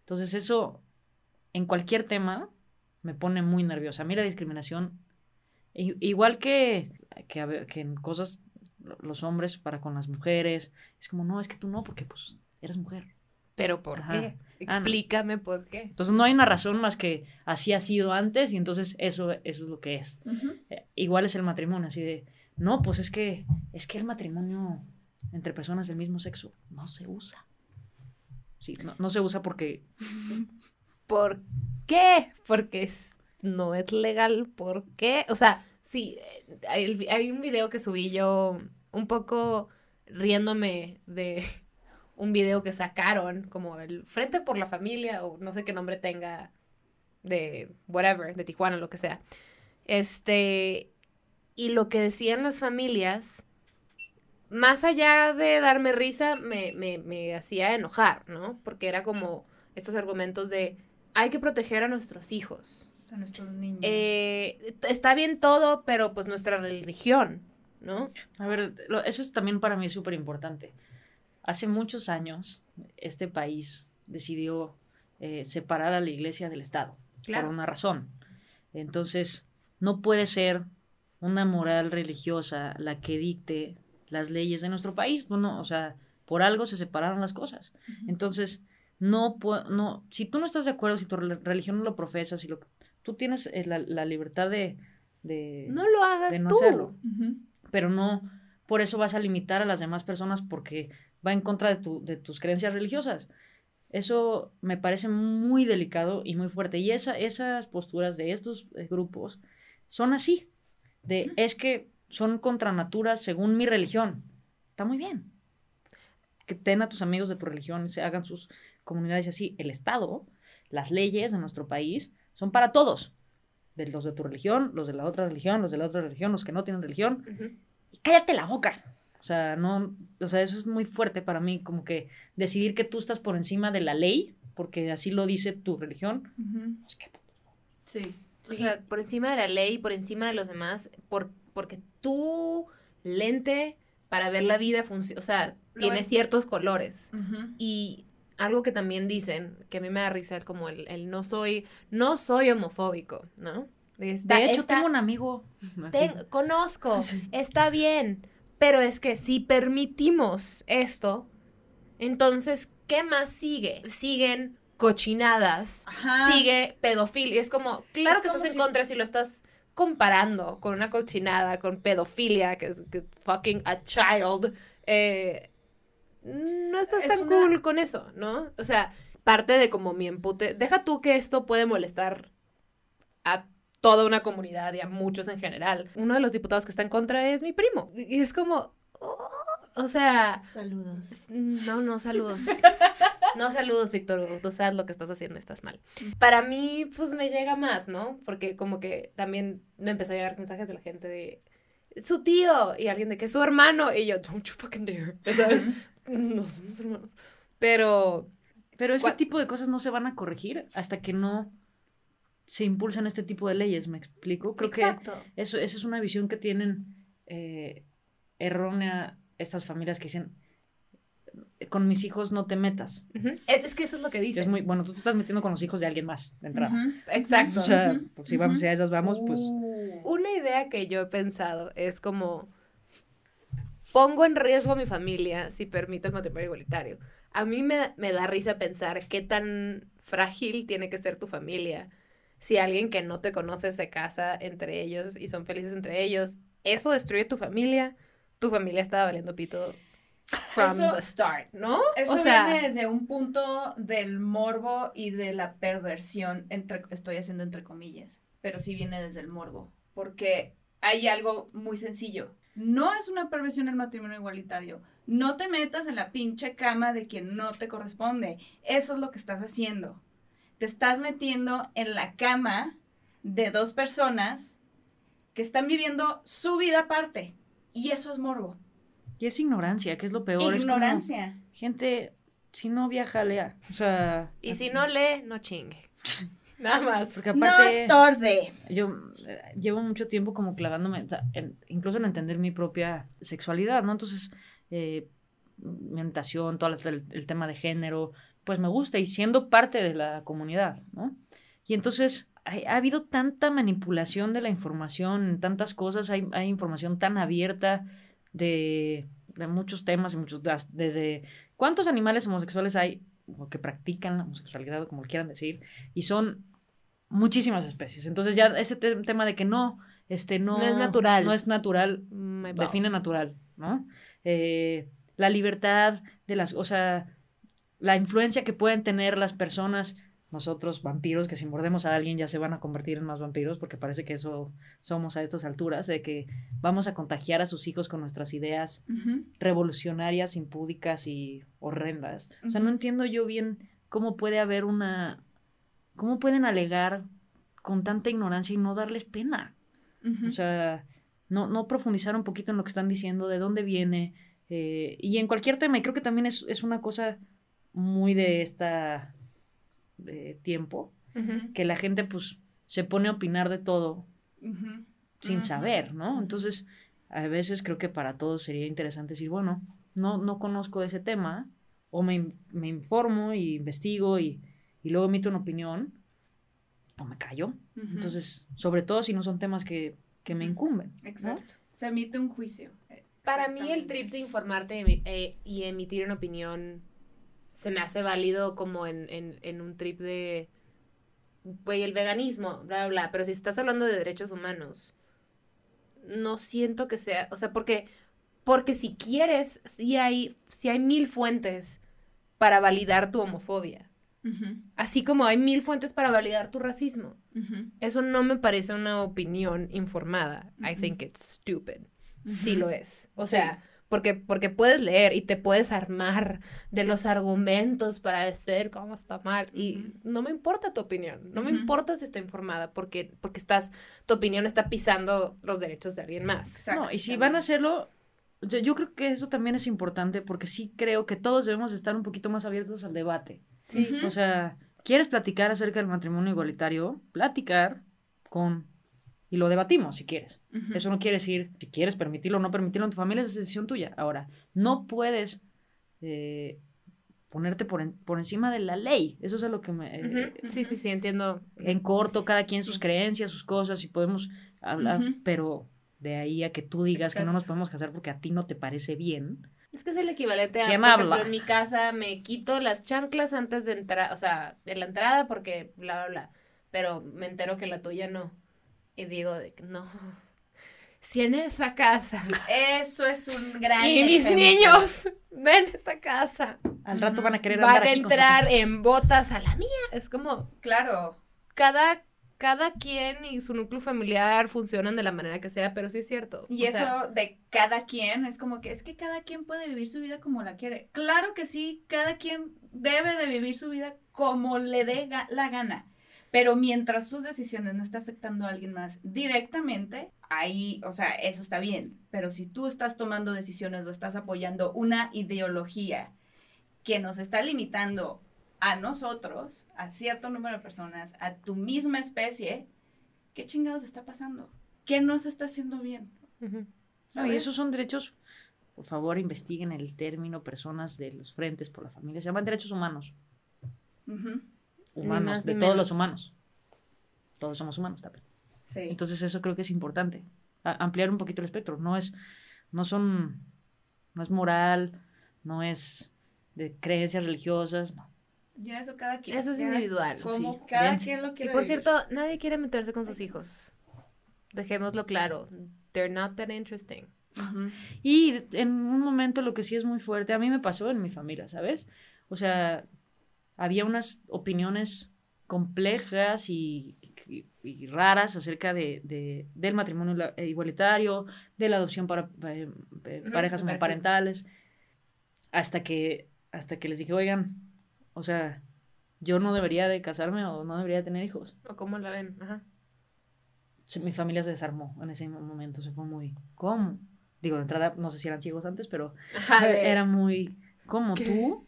Entonces eso, en cualquier tema, me pone muy nerviosa. A mí la discriminación, igual que, que, que en cosas, lo- los hombres para con las mujeres, es como, no, es que tú no, porque pues eres mujer. ¿Pero por Ajá. qué? Ah, no. Explícame por qué. Entonces no hay una razón más que así ha sido antes y entonces eso, eso es lo que es. Ujú. Eh, igual es el matrimonio, así de, no, pues es que, es que el matrimonio entre personas del mismo sexo no se usa. Sí, no, no se usa porque, ¿Por qué? Porque es- no es legal. ¿Por qué? O sea, sí, eh, hay, hay un video que subí yo un poco riéndome de un video que sacaron, como el Frente por la Familia, o no sé qué nombre tenga, de whatever, de Tijuana, lo que sea. Este, y lo que decían las familias, más allá de darme risa, me, me, me hacía enojar, ¿no? Porque era como estos argumentos de hay que proteger a nuestros hijos. A nuestros niños. Eh, está bien todo, pero pues nuestra religión, ¿no? a ver, lo- eso es también para mí súper importante. Hace muchos años este país decidió eh, separar a la iglesia del Estado. por una razón. Entonces, no puede ser una moral religiosa la que dicte las leyes de nuestro país. Bueno, o sea, por algo se separaron las cosas. Entonces, no, pu- no, si tú no estás de acuerdo, si tu rel- religión no lo profesas, si lo, tú tienes eh, la, la libertad de, de, No lo hagas de no tú. hacerlo, pero no por eso vas a limitar a las demás personas porque va en contra de, tu, de tus creencias religiosas. Eso me parece muy delicado y muy fuerte. Y esa, esas posturas de estos eh, grupos son así. De es que son contra natura según mi religión. Está muy bien. Que ten a tus amigos de tu religión, se hagan sus comunidades así. El Estado, las leyes de nuestro país son para todos. De los de tu religión, los de la otra religión, los de la otra religión, los que no tienen religión y cállate la boca. O sea, no, o sea, eso es muy fuerte para mí, como que decidir que tú estás por encima de la ley, porque así lo dice tu religión. Pues, ¿qué? Sí. O sea, por encima de la ley, por encima de los demás, por, porque tu lente para ver la vida funciona. O sea, tiene es- ciertos colores. Y algo que también dicen, que a mí me da risa, como el, el no soy, no soy homofóbico, ¿no? De hecho, tengo un amigo. ten- conozco, Sí. está bien, pero es que si permitimos esto, entonces, ¿qué más sigue? Siguen cochinadas, Ajá. sigue pedofilia. Es como, claro Es que como estás en contra si lo estás comparando con una cochinada, con pedofilia, que es fucking a child. eh, no estás Es tan una- cool con eso, ¿no? O sea, parte de como mi empute. Deja tú que esto puede molestar a toda una comunidad y a muchos en general. Uno de los diputados que está en contra es mi primo. Y es como. oh, o sea. Saludos. No, no, saludos. No saludos, Víctor. Tú sabes lo que estás haciendo, estás mal. Para mí, pues me llega más, ¿no? Porque como que también me empezó a llegar mensajes de la gente de su tío y alguien de que es su hermano. Y yo, don't you fucking dare. ¿Sabes? No somos hermanos. Pero. Pero ese ¿Cuál? tipo de cosas no se van a corregir hasta que no se impulsan este tipo de leyes, ¿me explico? Creo exacto. que eso, esa es una visión que tienen eh, errónea estas familias que dicen, con mis hijos no te metas. Es, es que eso es lo que Es dicen. muy, bueno, tú te estás metiendo con los hijos de alguien más, de entrada. Exacto. O sea, pues, si, vamos, si a esas vamos, pues... Una idea que yo he pensado es como pongo en riesgo a mi familia si permito el matrimonio igualitario. A mí me, me da risa pensar qué tan frágil tiene que ser tu familia si alguien que no te conoce se casa entre ellos y son felices entre ellos. Eso destruye tu familia. Tu familia estaba valiendo pito from Eso- the start, ¿no? Eso o sea, viene desde un punto del morbo y de la perversión, entre, estoy haciendo entre comillas, pero sí viene desde el morbo, porque hay algo muy sencillo. No es una perversión el matrimonio igualitario. No te metas en la pinche cama de quien no te corresponde. Eso es lo que estás haciendo. Te estás metiendo en la cama de dos personas que están viviendo su vida aparte. Y eso es morbo. Y es ignorancia, que es lo peor. Es Ignorancia. como, gente, si no viaja, lea. O sea... y si no lee, no chingue. Nada más. Porque No aparte... estorbe. yo eh, llevo mucho tiempo como clavándome, en- incluso en entender mi propia sexualidad, ¿no? Entonces, eh, mi orientación, todo el, el tema de género, pues me gusta y siendo parte de la comunidad, ¿no? Y entonces hay- ha habido tanta manipulación de la información, en tantas cosas, hay, hay información tan abierta de, de muchos temas y muchos, desde cuántos animales homosexuales hay o que practican la homosexualidad, o como quieran decir, y son muchísimas especies. Entonces ya ese te- tema de que no, este no, No es natural. no es natural, balls. define natural, ¿no? Eh, la libertad de las, o sea, la influencia que pueden tener las personas, nosotros vampiros, que si mordemos a alguien ya se van a convertir en más vampiros, porque parece que eso somos a estas alturas, de que vamos a contagiar a sus hijos con nuestras ideas revolucionarias, impúdicas y horrendas. O sea, no entiendo yo bien cómo puede haber una, cómo pueden alegar con tanta ignorancia y no darles pena. O sea, no, no profundizar un poquito en lo que están diciendo, de dónde viene, eh, y en cualquier tema, y creo que también es, es una cosa muy de esta de tiempo, Ujú. que la gente pues se pone a opinar de todo sin Ujú. saber, ¿no? Entonces, a veces creo que para todos sería interesante decir, bueno, no, no conozco ese tema, o me, me informo y investigo y, y luego emito una opinión, o me callo. Entonces, sobre todo si no son temas que, que me incumben. ¿no? Exacto. Se emite un juicio. Para mí el trip de informarte eh, y emitir una opinión se me hace válido como en, en, en un trip de, güey, el veganismo, bla, bla, bla, pero si estás hablando de derechos humanos, no siento que sea, o sea, porque, porque si quieres, si hay, si hay mil fuentes para validar tu homofobia, así como hay mil fuentes para validar tu racismo. Eso no me parece una opinión informada. I think it's stupid. Sí lo es. O sea, porque, porque puedes leer y te puedes armar de los argumentos para decir cómo está mal. Y no me importa tu opinión. No me importa si está informada porque, porque estás, tu opinión está pisando los derechos de alguien más. No, y si van a hacerlo, yo, yo creo que eso también es importante porque sí creo que todos debemos estar un poquito más abiertos al debate. Sí. O sea, ¿quieres platicar acerca del matrimonio igualitario? Platicar con... Y lo debatimos si quieres. Eso no quiere decir si quieres permitirlo o no permitirlo en tu familia, es decisión tuya. Ahora, no puedes eh, ponerte por, en- por encima de la ley. Eso es a lo que me... eh. Sí, sí, sí, entiendo. En corto, cada quien Sí. sus creencias, sus cosas, y podemos hablar, pero de ahí a que tú digas que no nos podemos casar porque a ti no te parece bien. Es que es el equivalente a, ¿Quién por ejemplo, habla? en mi casa me quito las chanclas antes de entrar, o sea, de la entrada porque bla, bla, bla, pero me entero que la tuya no. Y digo, de que no, si en esa casa Eso es un gran y mis ejemplo. niños ven esta casa, Al rato van a querer van andar a aquí con entrar en botas a la mía. Es como Claro. cada, cada quien y su núcleo familiar funcionan de la manera que sea, pero sí es cierto. Y o eso sea, de cada quien es como que es que cada quien puede vivir su vida como la quiere. Claro que sí, cada quien debe de vivir su vida como le dé ga- la gana. Pero mientras sus decisiones no están afectando a alguien más directamente, ahí, o sea, eso está bien. Pero si tú estás tomando decisiones o estás apoyando una ideología que nos está limitando a nosotros, a cierto número de personas, a tu misma especie, ¿qué chingados está pasando? ¿Qué no se está haciendo bien? No, y esos son derechos, por favor, investiguen el término personas de los frentes por la familia. Se llaman derechos humanos. Humanos, más de todos menos. los humanos. Todos somos humanos también. Sí. Entonces eso creo que es importante. A- ampliar un poquito el espectro. No es, no son, no es moral, no es de creencias religiosas, no. ya eso cada quien. Eso es individual. Como Sí, cada dense. quien lo Y quiere por vivir. cierto, nadie quiere meterse con sus hijos. Dejémoslo claro. They're not that interesting. Y en un momento lo que sí es muy fuerte, a mí me pasó en mi familia, ¿sabes? O sea, había unas opiniones complejas y, y- y raras acerca de, de- del matrimonio eh, igualitario, de la adopción para eh, eh, parejas parece. homoparentales, hasta que, hasta que les dije, oigan, o sea, yo no debería de casarme o no debería de tener hijos. ¿O cómo la ven? Ajá. Mi familia se desarmó en ese momento, se fue muy, ¿cómo? Digo, de entrada, no sé si eran ciegos antes, pero Ajá, era muy, ¿cómo ¿Qué? tú?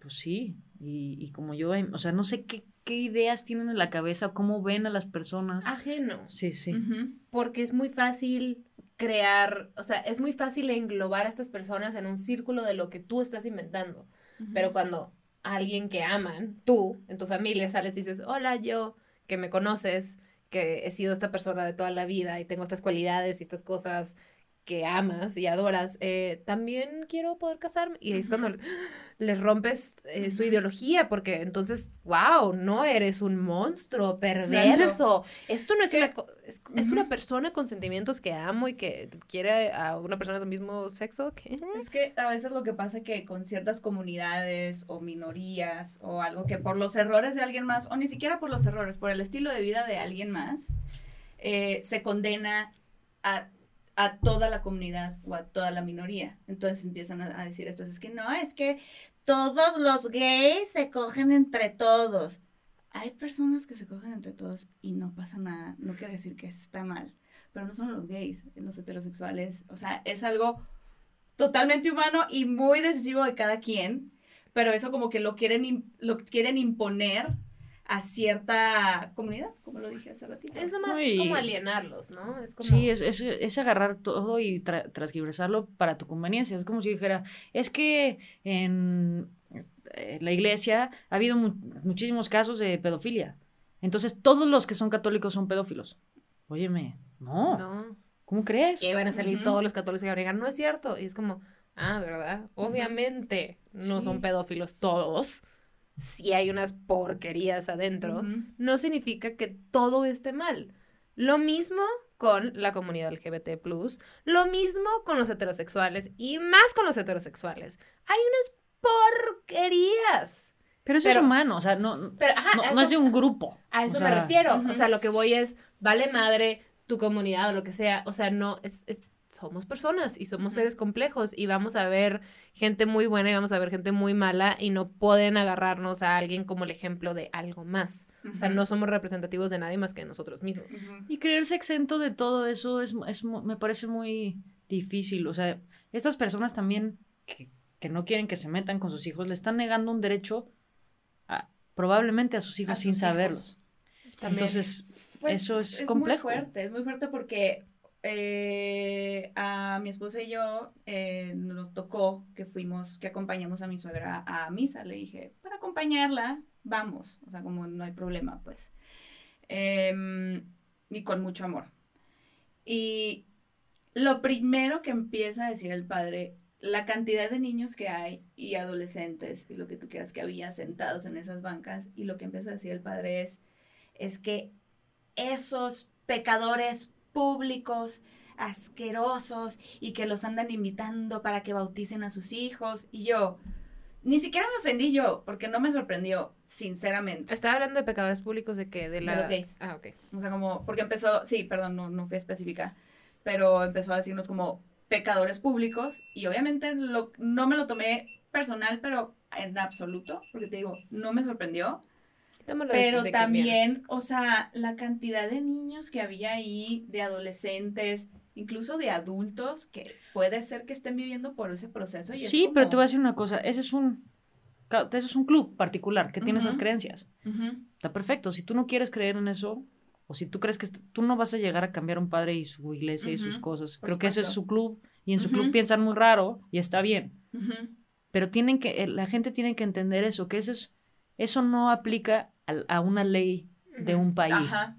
Pues sí, y, y como yo, em, o sea, no sé qué, qué ideas tienen en la cabeza, cómo ven a las personas. Ajeno. Sí, sí. Porque es muy fácil crear, o sea, es muy fácil englobar a estas personas en un círculo de lo que tú estás inventando. Pero cuando alguien que aman, tú, en tu familia, sales y dices, hola, yo, que me conoces, que he sido esta persona de toda la vida y tengo estas cualidades y estas cosas que amas y adoras, eh, también quiero poder casarme. Y ahí es cuando le rompes eh, su ideología, porque entonces, wow, no eres un monstruo perverso. Esto no es Sí. una... Es, es una persona con sentimientos que amo y que quiere a una persona del mismo sexo. ¿Qué? Es que a veces lo que pasa que con ciertas comunidades o minorías o algo que por los errores de alguien más, o ni siquiera por los errores, por el estilo de vida de alguien más, eh, se condena a, a toda la comunidad o a toda la minoría. Entonces empiezan a, decir esto, es que no, es que todos los gays se cogen entre todos. Hay personas que se cogen entre todos y no pasa nada, no quiere decir que está mal, pero no son los gays, los heterosexuales, o sea, es algo totalmente humano y muy decisivo de cada quien, pero eso como que lo quieren, lo quieren imponer a cierta comunidad, como lo dije hace ratito. Es nomás Ay. como alienarlos, ¿no? Es como... Sí, es, es, es agarrar todo y tra- transgiversarlo para tu conveniencia. Es como si dijera, es que en eh, la iglesia ha habido mu- muchísimos casos de pedofilia. Entonces todos los que son católicos son pedófilos. Óyeme, no, No. ¿cómo crees? Ahí van a salir todos los católicos y van a negar, no es cierto. Y es como, ah, ¿verdad? Obviamente no Sí. son pedófilos todos. Si hay unas porquerías adentro, no significa que todo esté mal. Lo mismo con la comunidad LGBT+, lo mismo con los heterosexuales y más con los heterosexuales. Hay unas porquerías. Pero eso Pero- es humano, o sea, no, Pero, ajá, a no es de un grupo. A eso O me refiero. Ujú. O sea, lo que voy es, vale madre tu comunidad o lo que sea. O sea, no, es, es- somos personas y somos seres complejos y vamos a ver gente muy buena y vamos a ver gente muy mala y no pueden agarrarnos a alguien como el ejemplo de algo más. O sea, no somos representativos de nadie más que de nosotros mismos. Y creerse exento de todo eso es, es me parece muy difícil. O sea, estas personas también que, que no quieren que se metan con sus hijos le están negando un derecho a- probablemente a sus hijos A sin sus saberlo. hijos. Entonces, Pues, eso es, Muy complejo. fuerte, es muy fuerte porque eh, a mi esposa y yo eh, nos tocó que fuimos, que acompañamos a mi suegra a misa. Le dije, para acompañarla, vamos. O sea, como no hay problema, pues. Em, y con mucho amor. Y lo primero que empieza a decir el padre, la cantidad de niños que hay y adolescentes y lo que tú quieras que había sentados en esas bancas, y lo que empieza a decir el padre es, es que esos pecadores públicos, asquerosos, y que los andan invitando para que bauticen a sus hijos, y yo, ni siquiera me ofendí yo, porque no me sorprendió, sinceramente. Estaba hablando de pecadores públicos de que de la... los gays. Ah, ok. O sea, como, porque empezó, sí, perdón, no, no fui específica, pero empezó a decirnos como pecadores públicos y obviamente lo, no me lo tomé personal, pero en absoluto, porque te digo, no me sorprendió. Pero también, o sea, la cantidad de niños que había ahí, de adolescentes, incluso de adultos, que puede ser que estén viviendo por ese proceso. Y es Sí, pero te voy a decir una cosa, ese es un, ese es un club particular que tiene esas creencias. Está perfecto, si tú no quieres creer en eso, o si tú crees que tú no vas a llegar a cambiar a un padre y su iglesia y sus cosas, por creo que ese es su club y en su club piensan muy raro y está bien. Pero tienen que, eh, la gente tiene que entender eso, que eso, es, eso no aplica a, una ley de un país. Ajá.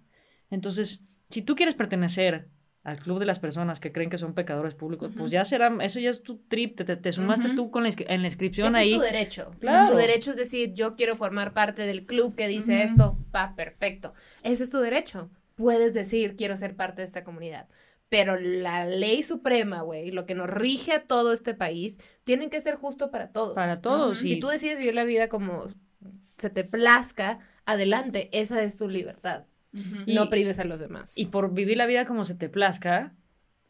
Entonces, si tú quieres pertenecer al club de las personas que creen que son pecadores públicos, pues ya será, eso ya es tu trip, te, te- te sumaste tú con la, en la inscripción Ese ahí. es tu derecho. Claro. Tu derecho es decir, yo quiero formar parte del club que dice esto, va, perfecto. Ese es tu derecho. Puedes decir, quiero ser parte de esta comunidad. Pero la ley suprema, güey, lo que nos rige a todo este país, tienen que ser justo para todos. Para todos. Y- Si tú decides vivir la vida como se te plazca, adelante, esa es tu libertad. no prives a los demás. Y por vivir la vida como se te plazca,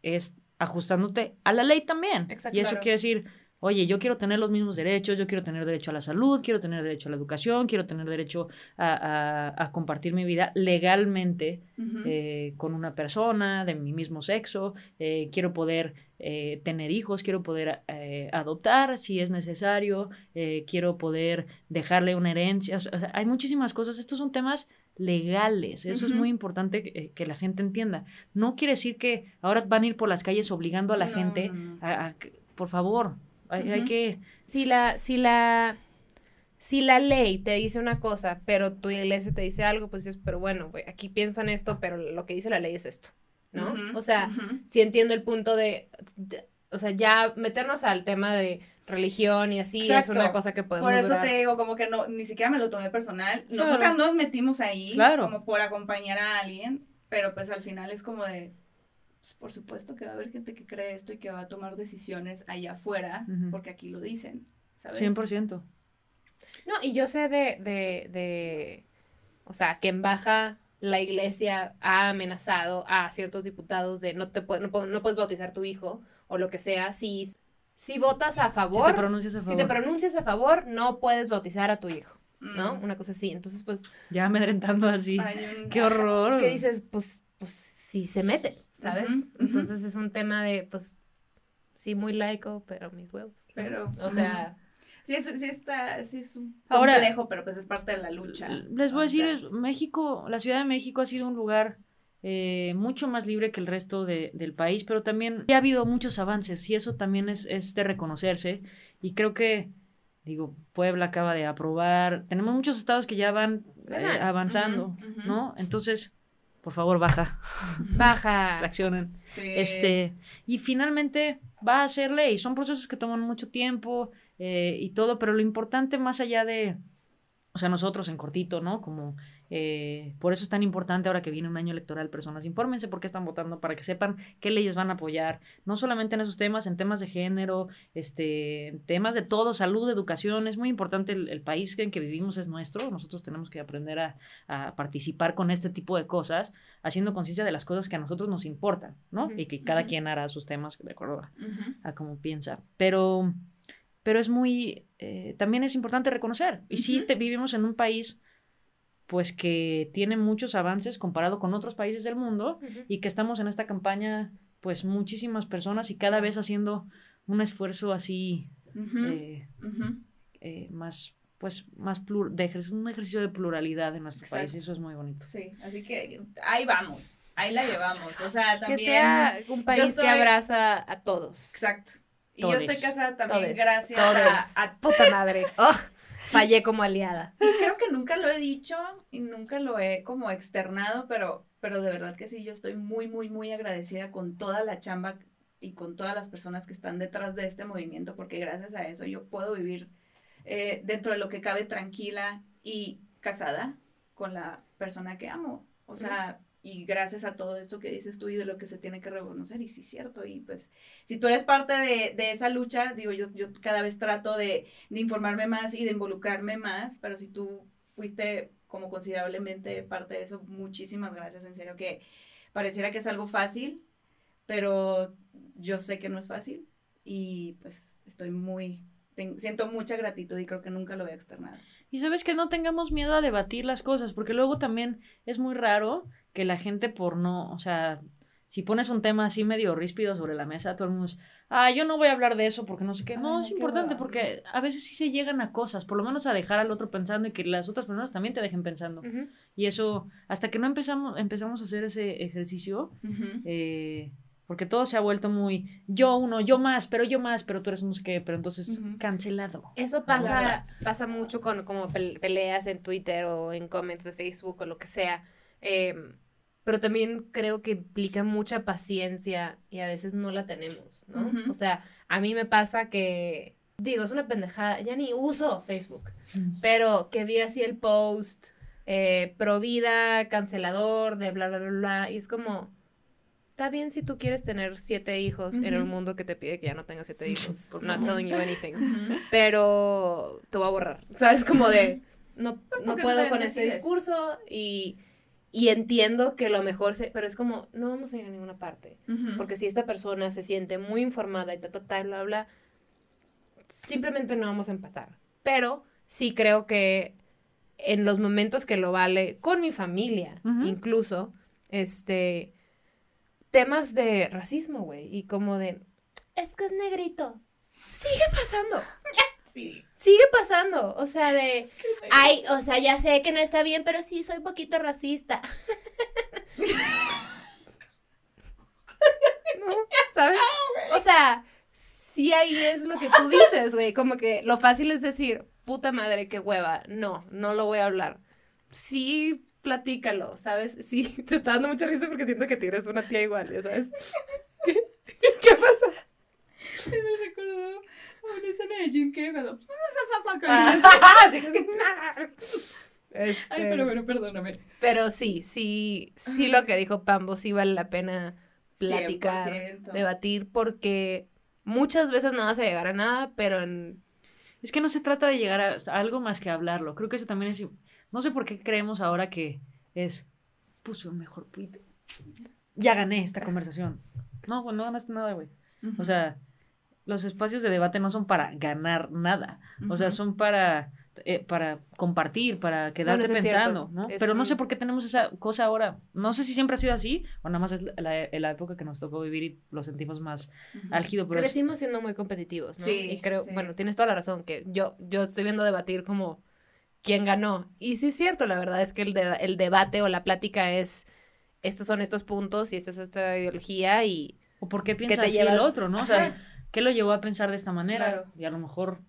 es ajustándote a la ley también. Exacto. Y eso Claro. quiere decir, oye, yo quiero tener los mismos derechos, yo quiero tener derecho a la salud, quiero tener derecho a la educación, quiero tener derecho a, a- a compartir mi vida legalmente eh, con una persona de mi mismo sexo, eh, quiero poder eh, tener hijos, quiero poder eh, adoptar si es necesario, eh, quiero poder dejarle una herencia, o sea, hay muchísimas cosas, estos son temas legales, eso es muy importante que, eh, que la gente entienda. No quiere decir que ahora van a ir por las calles obligando a la No, gente no, no. a, a por favor, hay, hay que... si la, si la, si la ley te dice una cosa, pero tu iglesia te dice algo, pues dices, pero bueno, aquí piensan esto, pero lo que dice la ley es esto, ¿no? O sea, ujú. sí entiendo el punto de, de- o sea, ya meternos al tema de religión y así Exacto. es una cosa que podemos Por eso durar. te digo, como que no, ni siquiera me lo tomé personal. Claro. Nosotras nos metimos ahí Claro. como por acompañar a alguien, pero pues al final es como de, por supuesto que va a haber gente que cree esto y que va a tomar decisiones allá afuera, porque aquí lo dicen, ¿sabes? 100%. No, y yo sé de, de, de, o sea, que en Baja la iglesia ha amenazado a ciertos diputados de no te puede- no, no puedes bautizar tu hijo o lo que sea. Si, si votas a Si favor, te pronuncias a si favor. te pronuncias a favor, no puedes bautizar a tu hijo, ¿no? Mm. Una cosa así. Entonces, pues, Ya amedrentando así. Qué horror. ¿qué dices? Pues, pues, si se meten, ¿sabes? Entonces es un tema de, pues, sí, muy laico, pero mis huevos. Pero, O sea, Sí, es, sí está, sí es un Ahora- complejo, pero pues es parte de la lucha. Les voy a decir, es- México, la Ciudad de México ha sido un lugar eh, mucho más libre que el resto de- del país, pero también ya ha habido muchos avances y eso también es, es de reconocerse. Y creo que, digo, Puebla acaba de aprobar, tenemos muchos estados que ya van eh, Van. avanzando. ¿no? Entonces, por favor, baja, baja. reaccionen. Sí. Este, y finalmente va a ser ley. Son procesos que toman mucho tiempo eh, y todo, pero lo importante más allá de, o sea, nosotros en cortito, ¿no? Como, eh, por eso es tan importante ahora que viene un año electoral, personas, infórmense por qué están votando, para que sepan qué leyes van a apoyar, no solamente en esos temas, en temas de género, este, en temas de todo, salud, educación, es muy importante el, el país en que vivimos es nuestro, nosotros tenemos que aprender a, a participar con este tipo de cosas, haciendo conciencia de las cosas que a nosotros nos importan, ¿no? Y que cada Ujú. quien hará sus temas de acuerdo a, cómo piensa. Pero, pero es muy, eh, también es importante reconocer. Y te- vivimos en un país, pues que tiene muchos avances comparado con otros países del mundo y que estamos en esta campaña, pues muchísimas personas y cada Sí. vez haciendo un esfuerzo así eh, eh, más pues más plur de ejer- un ejercicio de pluralidad en nuestro Exacto. país y eso es muy bonito. Sí, así que ahí vamos, ahí la llevamos. O sea, también. Que sea un país soy- que abraza a todos. Exacto. Y yo estoy casada también Todes, gracias todes. a, a Puta madre. Oh, fallé como aliada. Y creo que nunca lo he dicho y nunca lo he como externado, pero, pero de verdad que sí, yo estoy muy, muy, muy agradecida con toda la chamba y con todas las personas que están detrás de este movimiento, porque gracias a eso yo puedo vivir eh, dentro de lo que cabe tranquila y casada con la persona que amo. O sea, y gracias a todo esto que dices tú y de lo que se tiene que reconocer, y sí es cierto, y pues si tú eres parte de, de esa lucha, digo, yo, yo cada vez trato de, de informarme más y de involucrarme más, pero si tú fuiste como considerablemente parte de eso, muchísimas gracias, en serio que pareciera que es algo fácil, pero yo sé que no es fácil y pues estoy muy, siento mucha gratitud y creo que nunca lo voy a externar. Y sabes que no tengamos miedo a debatir las cosas, porque luego también es muy raro que la gente por no, o sea, si pones un tema así medio ríspido sobre la mesa, todo el mundo es, ah, yo no voy a hablar de eso porque no sé qué. No, Ay, es qué importante porque a veces sí se llegan a cosas, por lo menos a dejar al otro pensando y que las otras personas también te dejen pensando. Y eso, hasta que no empezamos, empezamos a hacer ese ejercicio, eh, porque todo se ha vuelto muy yo uno, yo más, pero yo más, pero tú eres un no sé qué, pero entonces cancelado. Eso Claro. pasa, pasa mucho con como pel- peleas en Twitter o en comments de Facebook o lo que sea. Em, pero también creo que implica mucha paciencia y a veces no la tenemos, ¿no? O sea, a mí me pasa que, digo, es una pendejada, ya ni uso Facebook, pero que vi así el post, eh, pro vida, cancelador, de bla, bla, bla, bla, y es como, está bien si tú quieres tener siete hijos en un mundo que te pide que ya no tengas siete hijos, Por not favor. telling you anything pero te voy a borrar. ¿Sabes? Como de, no, Pues no puedo con este discurso y, y entiendo que lo mejor, se, pero es como, no vamos a ir a ninguna parte. Porque si esta persona se siente muy informada y ta, ta, ta, bla, bla, simplemente no vamos a empatar. Pero sí creo que en los momentos que lo vale, con mi familia, incluso, este, temas de racismo, güey, y como de, es que es negrito. Sigue pasando. Sí. Sigue pasando, o sea, de, ay, o sea, ya sé que no está bien, pero sí soy un poquito racista. ¿No? ¿Sabes? O sea, sí ahí es lo que tú dices, güey, como que lo fácil es decir, puta madre, qué hueva, no, no lo voy a hablar. Sí, platícalo, ¿sabes? Sí, te está dando mucha risa porque siento que tienes una tía igual, ¿ya sabes? ¿Qué, ¿Qué pasa? Me recordó a una escena de Jim Carrey cuando... Sí. Este, Ay, pero bueno, perdóname. Pero sí, sí, sí lo que dijo Pambo, sí vale la pena platicar, 100%. debatir, porque muchas veces no vas a llegar a nada, pero en... Es que no se trata de llegar a, a algo más que hablarlo. Creo que eso también es... No sé por qué creemos ahora que es... Puse un mejor tweet. Ya gané esta conversación. No, güey, no ganaste nada, güey. O sea, los espacios de debate no son para ganar nada. O sea, son para, eh, para compartir, para quedarte pensando. ¿no? Es Pero no sé por qué tenemos esa cosa ahora. No sé si siempre ha sido así o nada más es la, época que nos tocó vivir y lo sentimos más Ujú. álgido, pero es- Crecimos siendo muy competitivos, ¿no? Sí, y creo, sí. bueno, tienes toda la razón, que yo, yo estoy viendo debatir como quién ganó. Y sí es cierto, la verdad es que el, de- el debate o la plática es, estos son estos puntos y esta es esta ideología y... o por qué te piensa así el otro, ¿no? O sea, ¿qué lo llevó a pensar de esta manera? Claro. Y a lo mejor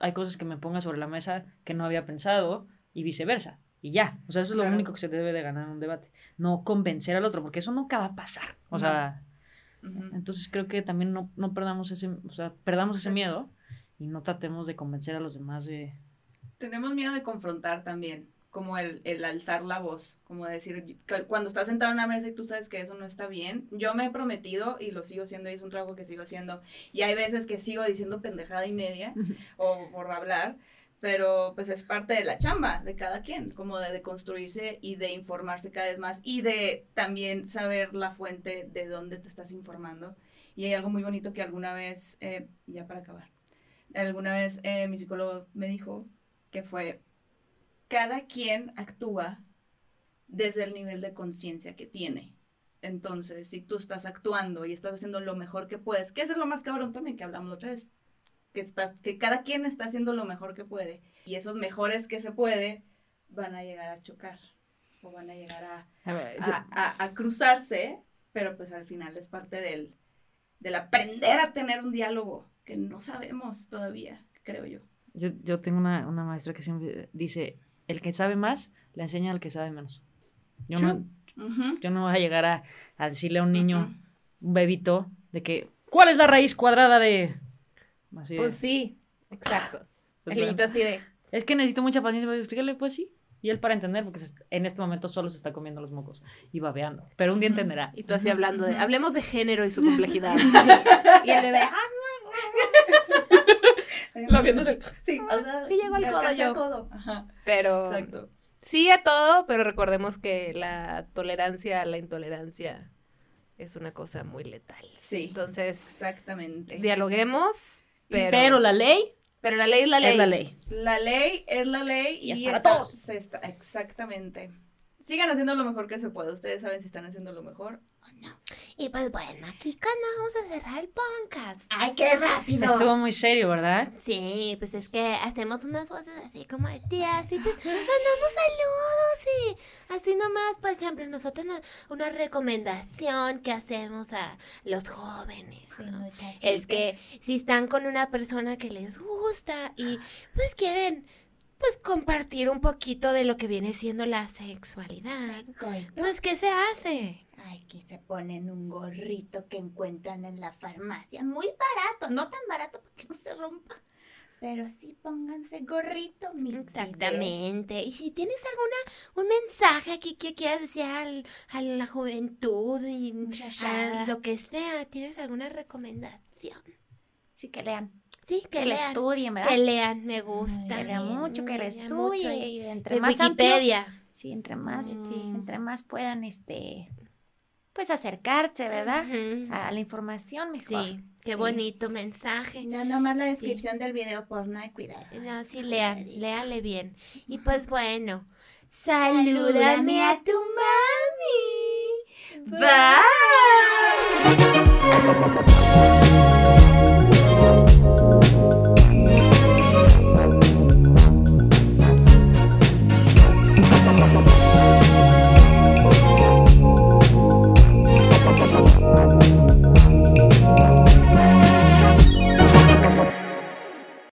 hay cosas que me ponga sobre la mesa que no había pensado y viceversa. Y ya, o sea, eso es lo único que se debe de ganar en un debate. No convencer al otro, porque eso nunca va a pasar. O No. sea, entonces creo que también no, no perdamos ese, o sea, perdamos ese miedo y no tratemos de convencer a los demás de... Tenemos miedo de confrontar también, como el, el alzar la voz, como decir, cuando estás sentado en una mesa y tú sabes que eso no está bien, yo me he prometido y lo sigo haciendo y es un trabajo que sigo haciendo y hay veces que sigo diciendo pendejada y media o por hablar, pero pues es parte de la chamba de cada quien, como de, de construirse y de informarse cada vez más y de también saber la fuente de dónde te estás informando. Y hay algo muy bonito que alguna vez, eh, ya para acabar, alguna vez eh, mi psicólogo me dijo que fue, cada quien actúa desde el nivel de conciencia que tiene. Entonces, si tú estás actuando y estás haciendo lo mejor que puedes, que eso es lo más cabrón también que hablamos la otra vez, que, estás, que cada quien está haciendo lo mejor que puede. Y esos mejores que se puede van a llegar a chocar o van a llegar a, A ver, yo- a, a- a cruzarse, pero pues al final es parte del, del aprender a tener un diálogo que no sabemos todavía, creo yo. Yo, yo tengo una, una maestra que siempre dice, el que sabe más, le enseña al que sabe menos. Yo, no, yo no voy a llegar a, a decirle a un niño, un bebito, de que, ¿cuál es la raíz cuadrada de...? Así de, Pues sí, exacto. pues, El niñito así de, Es que necesito mucha paciencia para explicarle, pues sí. Y él para entender, porque se- en este momento solo se está comiendo los mocos y babeando. Pero un día entenderá. y tú así hablando de, hablemos de género y su complejidad. y el bebé, "Ah, Lo viéndose. Sí, o sea, Sí llegó al codo yo. codo. Ajá, pero exacto. sí a todo, pero recordemos que la tolerancia a la intolerancia es una cosa muy letal. Sí, Entonces, exactamente. dialoguemos, pero, Pero la ley pero la ley es la ley. es la ley. La ley es la ley y, Y es para está- todos. está- exactamente. Sigan haciendo lo mejor que se puede. Ustedes saben si están haciendo lo mejor. Y pues bueno, aquí cuando vamos a cerrar el podcast. ¡Ay, qué rápido! Estuvo muy serio, ¿verdad? Sí, pues es que hacemos unas voces así como de tías y pues mandamos saludos y así nomás, por ejemplo, nosotros nos- una recomendación que hacemos a los jóvenes, ¿no? Es que si están con una persona que les gusta y pues quieren pues compartir un poquito de lo que viene siendo la sexualidad, pues ¿qué se hace? Ay, que se ponen un gorrito que encuentran en la farmacia. Muy barato. No tan barato porque no se rompa. Pero sí pónganse gorrito, mis. Exactamente. Y si tienes alguna, un mensaje que, que quieras decir al- a la juventud y a lo que sea, ¿tienes alguna recomendación? Sí, que lean. Sí, que, Que, le lean. estudien, ¿verdad? Que lean, me gusta. Que lean mucho, que le estudien. y- Y entre En más amplio, Wikipedia. sí, entre más, Sí. entre más puedan, este, pues acercarse, ¿verdad? A la información mejor. Sí, qué Sí. bonito mensaje. No, nomás la descripción del video porno de cuidado. No, sí, lean, léale bien. Y pues bueno, salúdame a tu mami. Bye.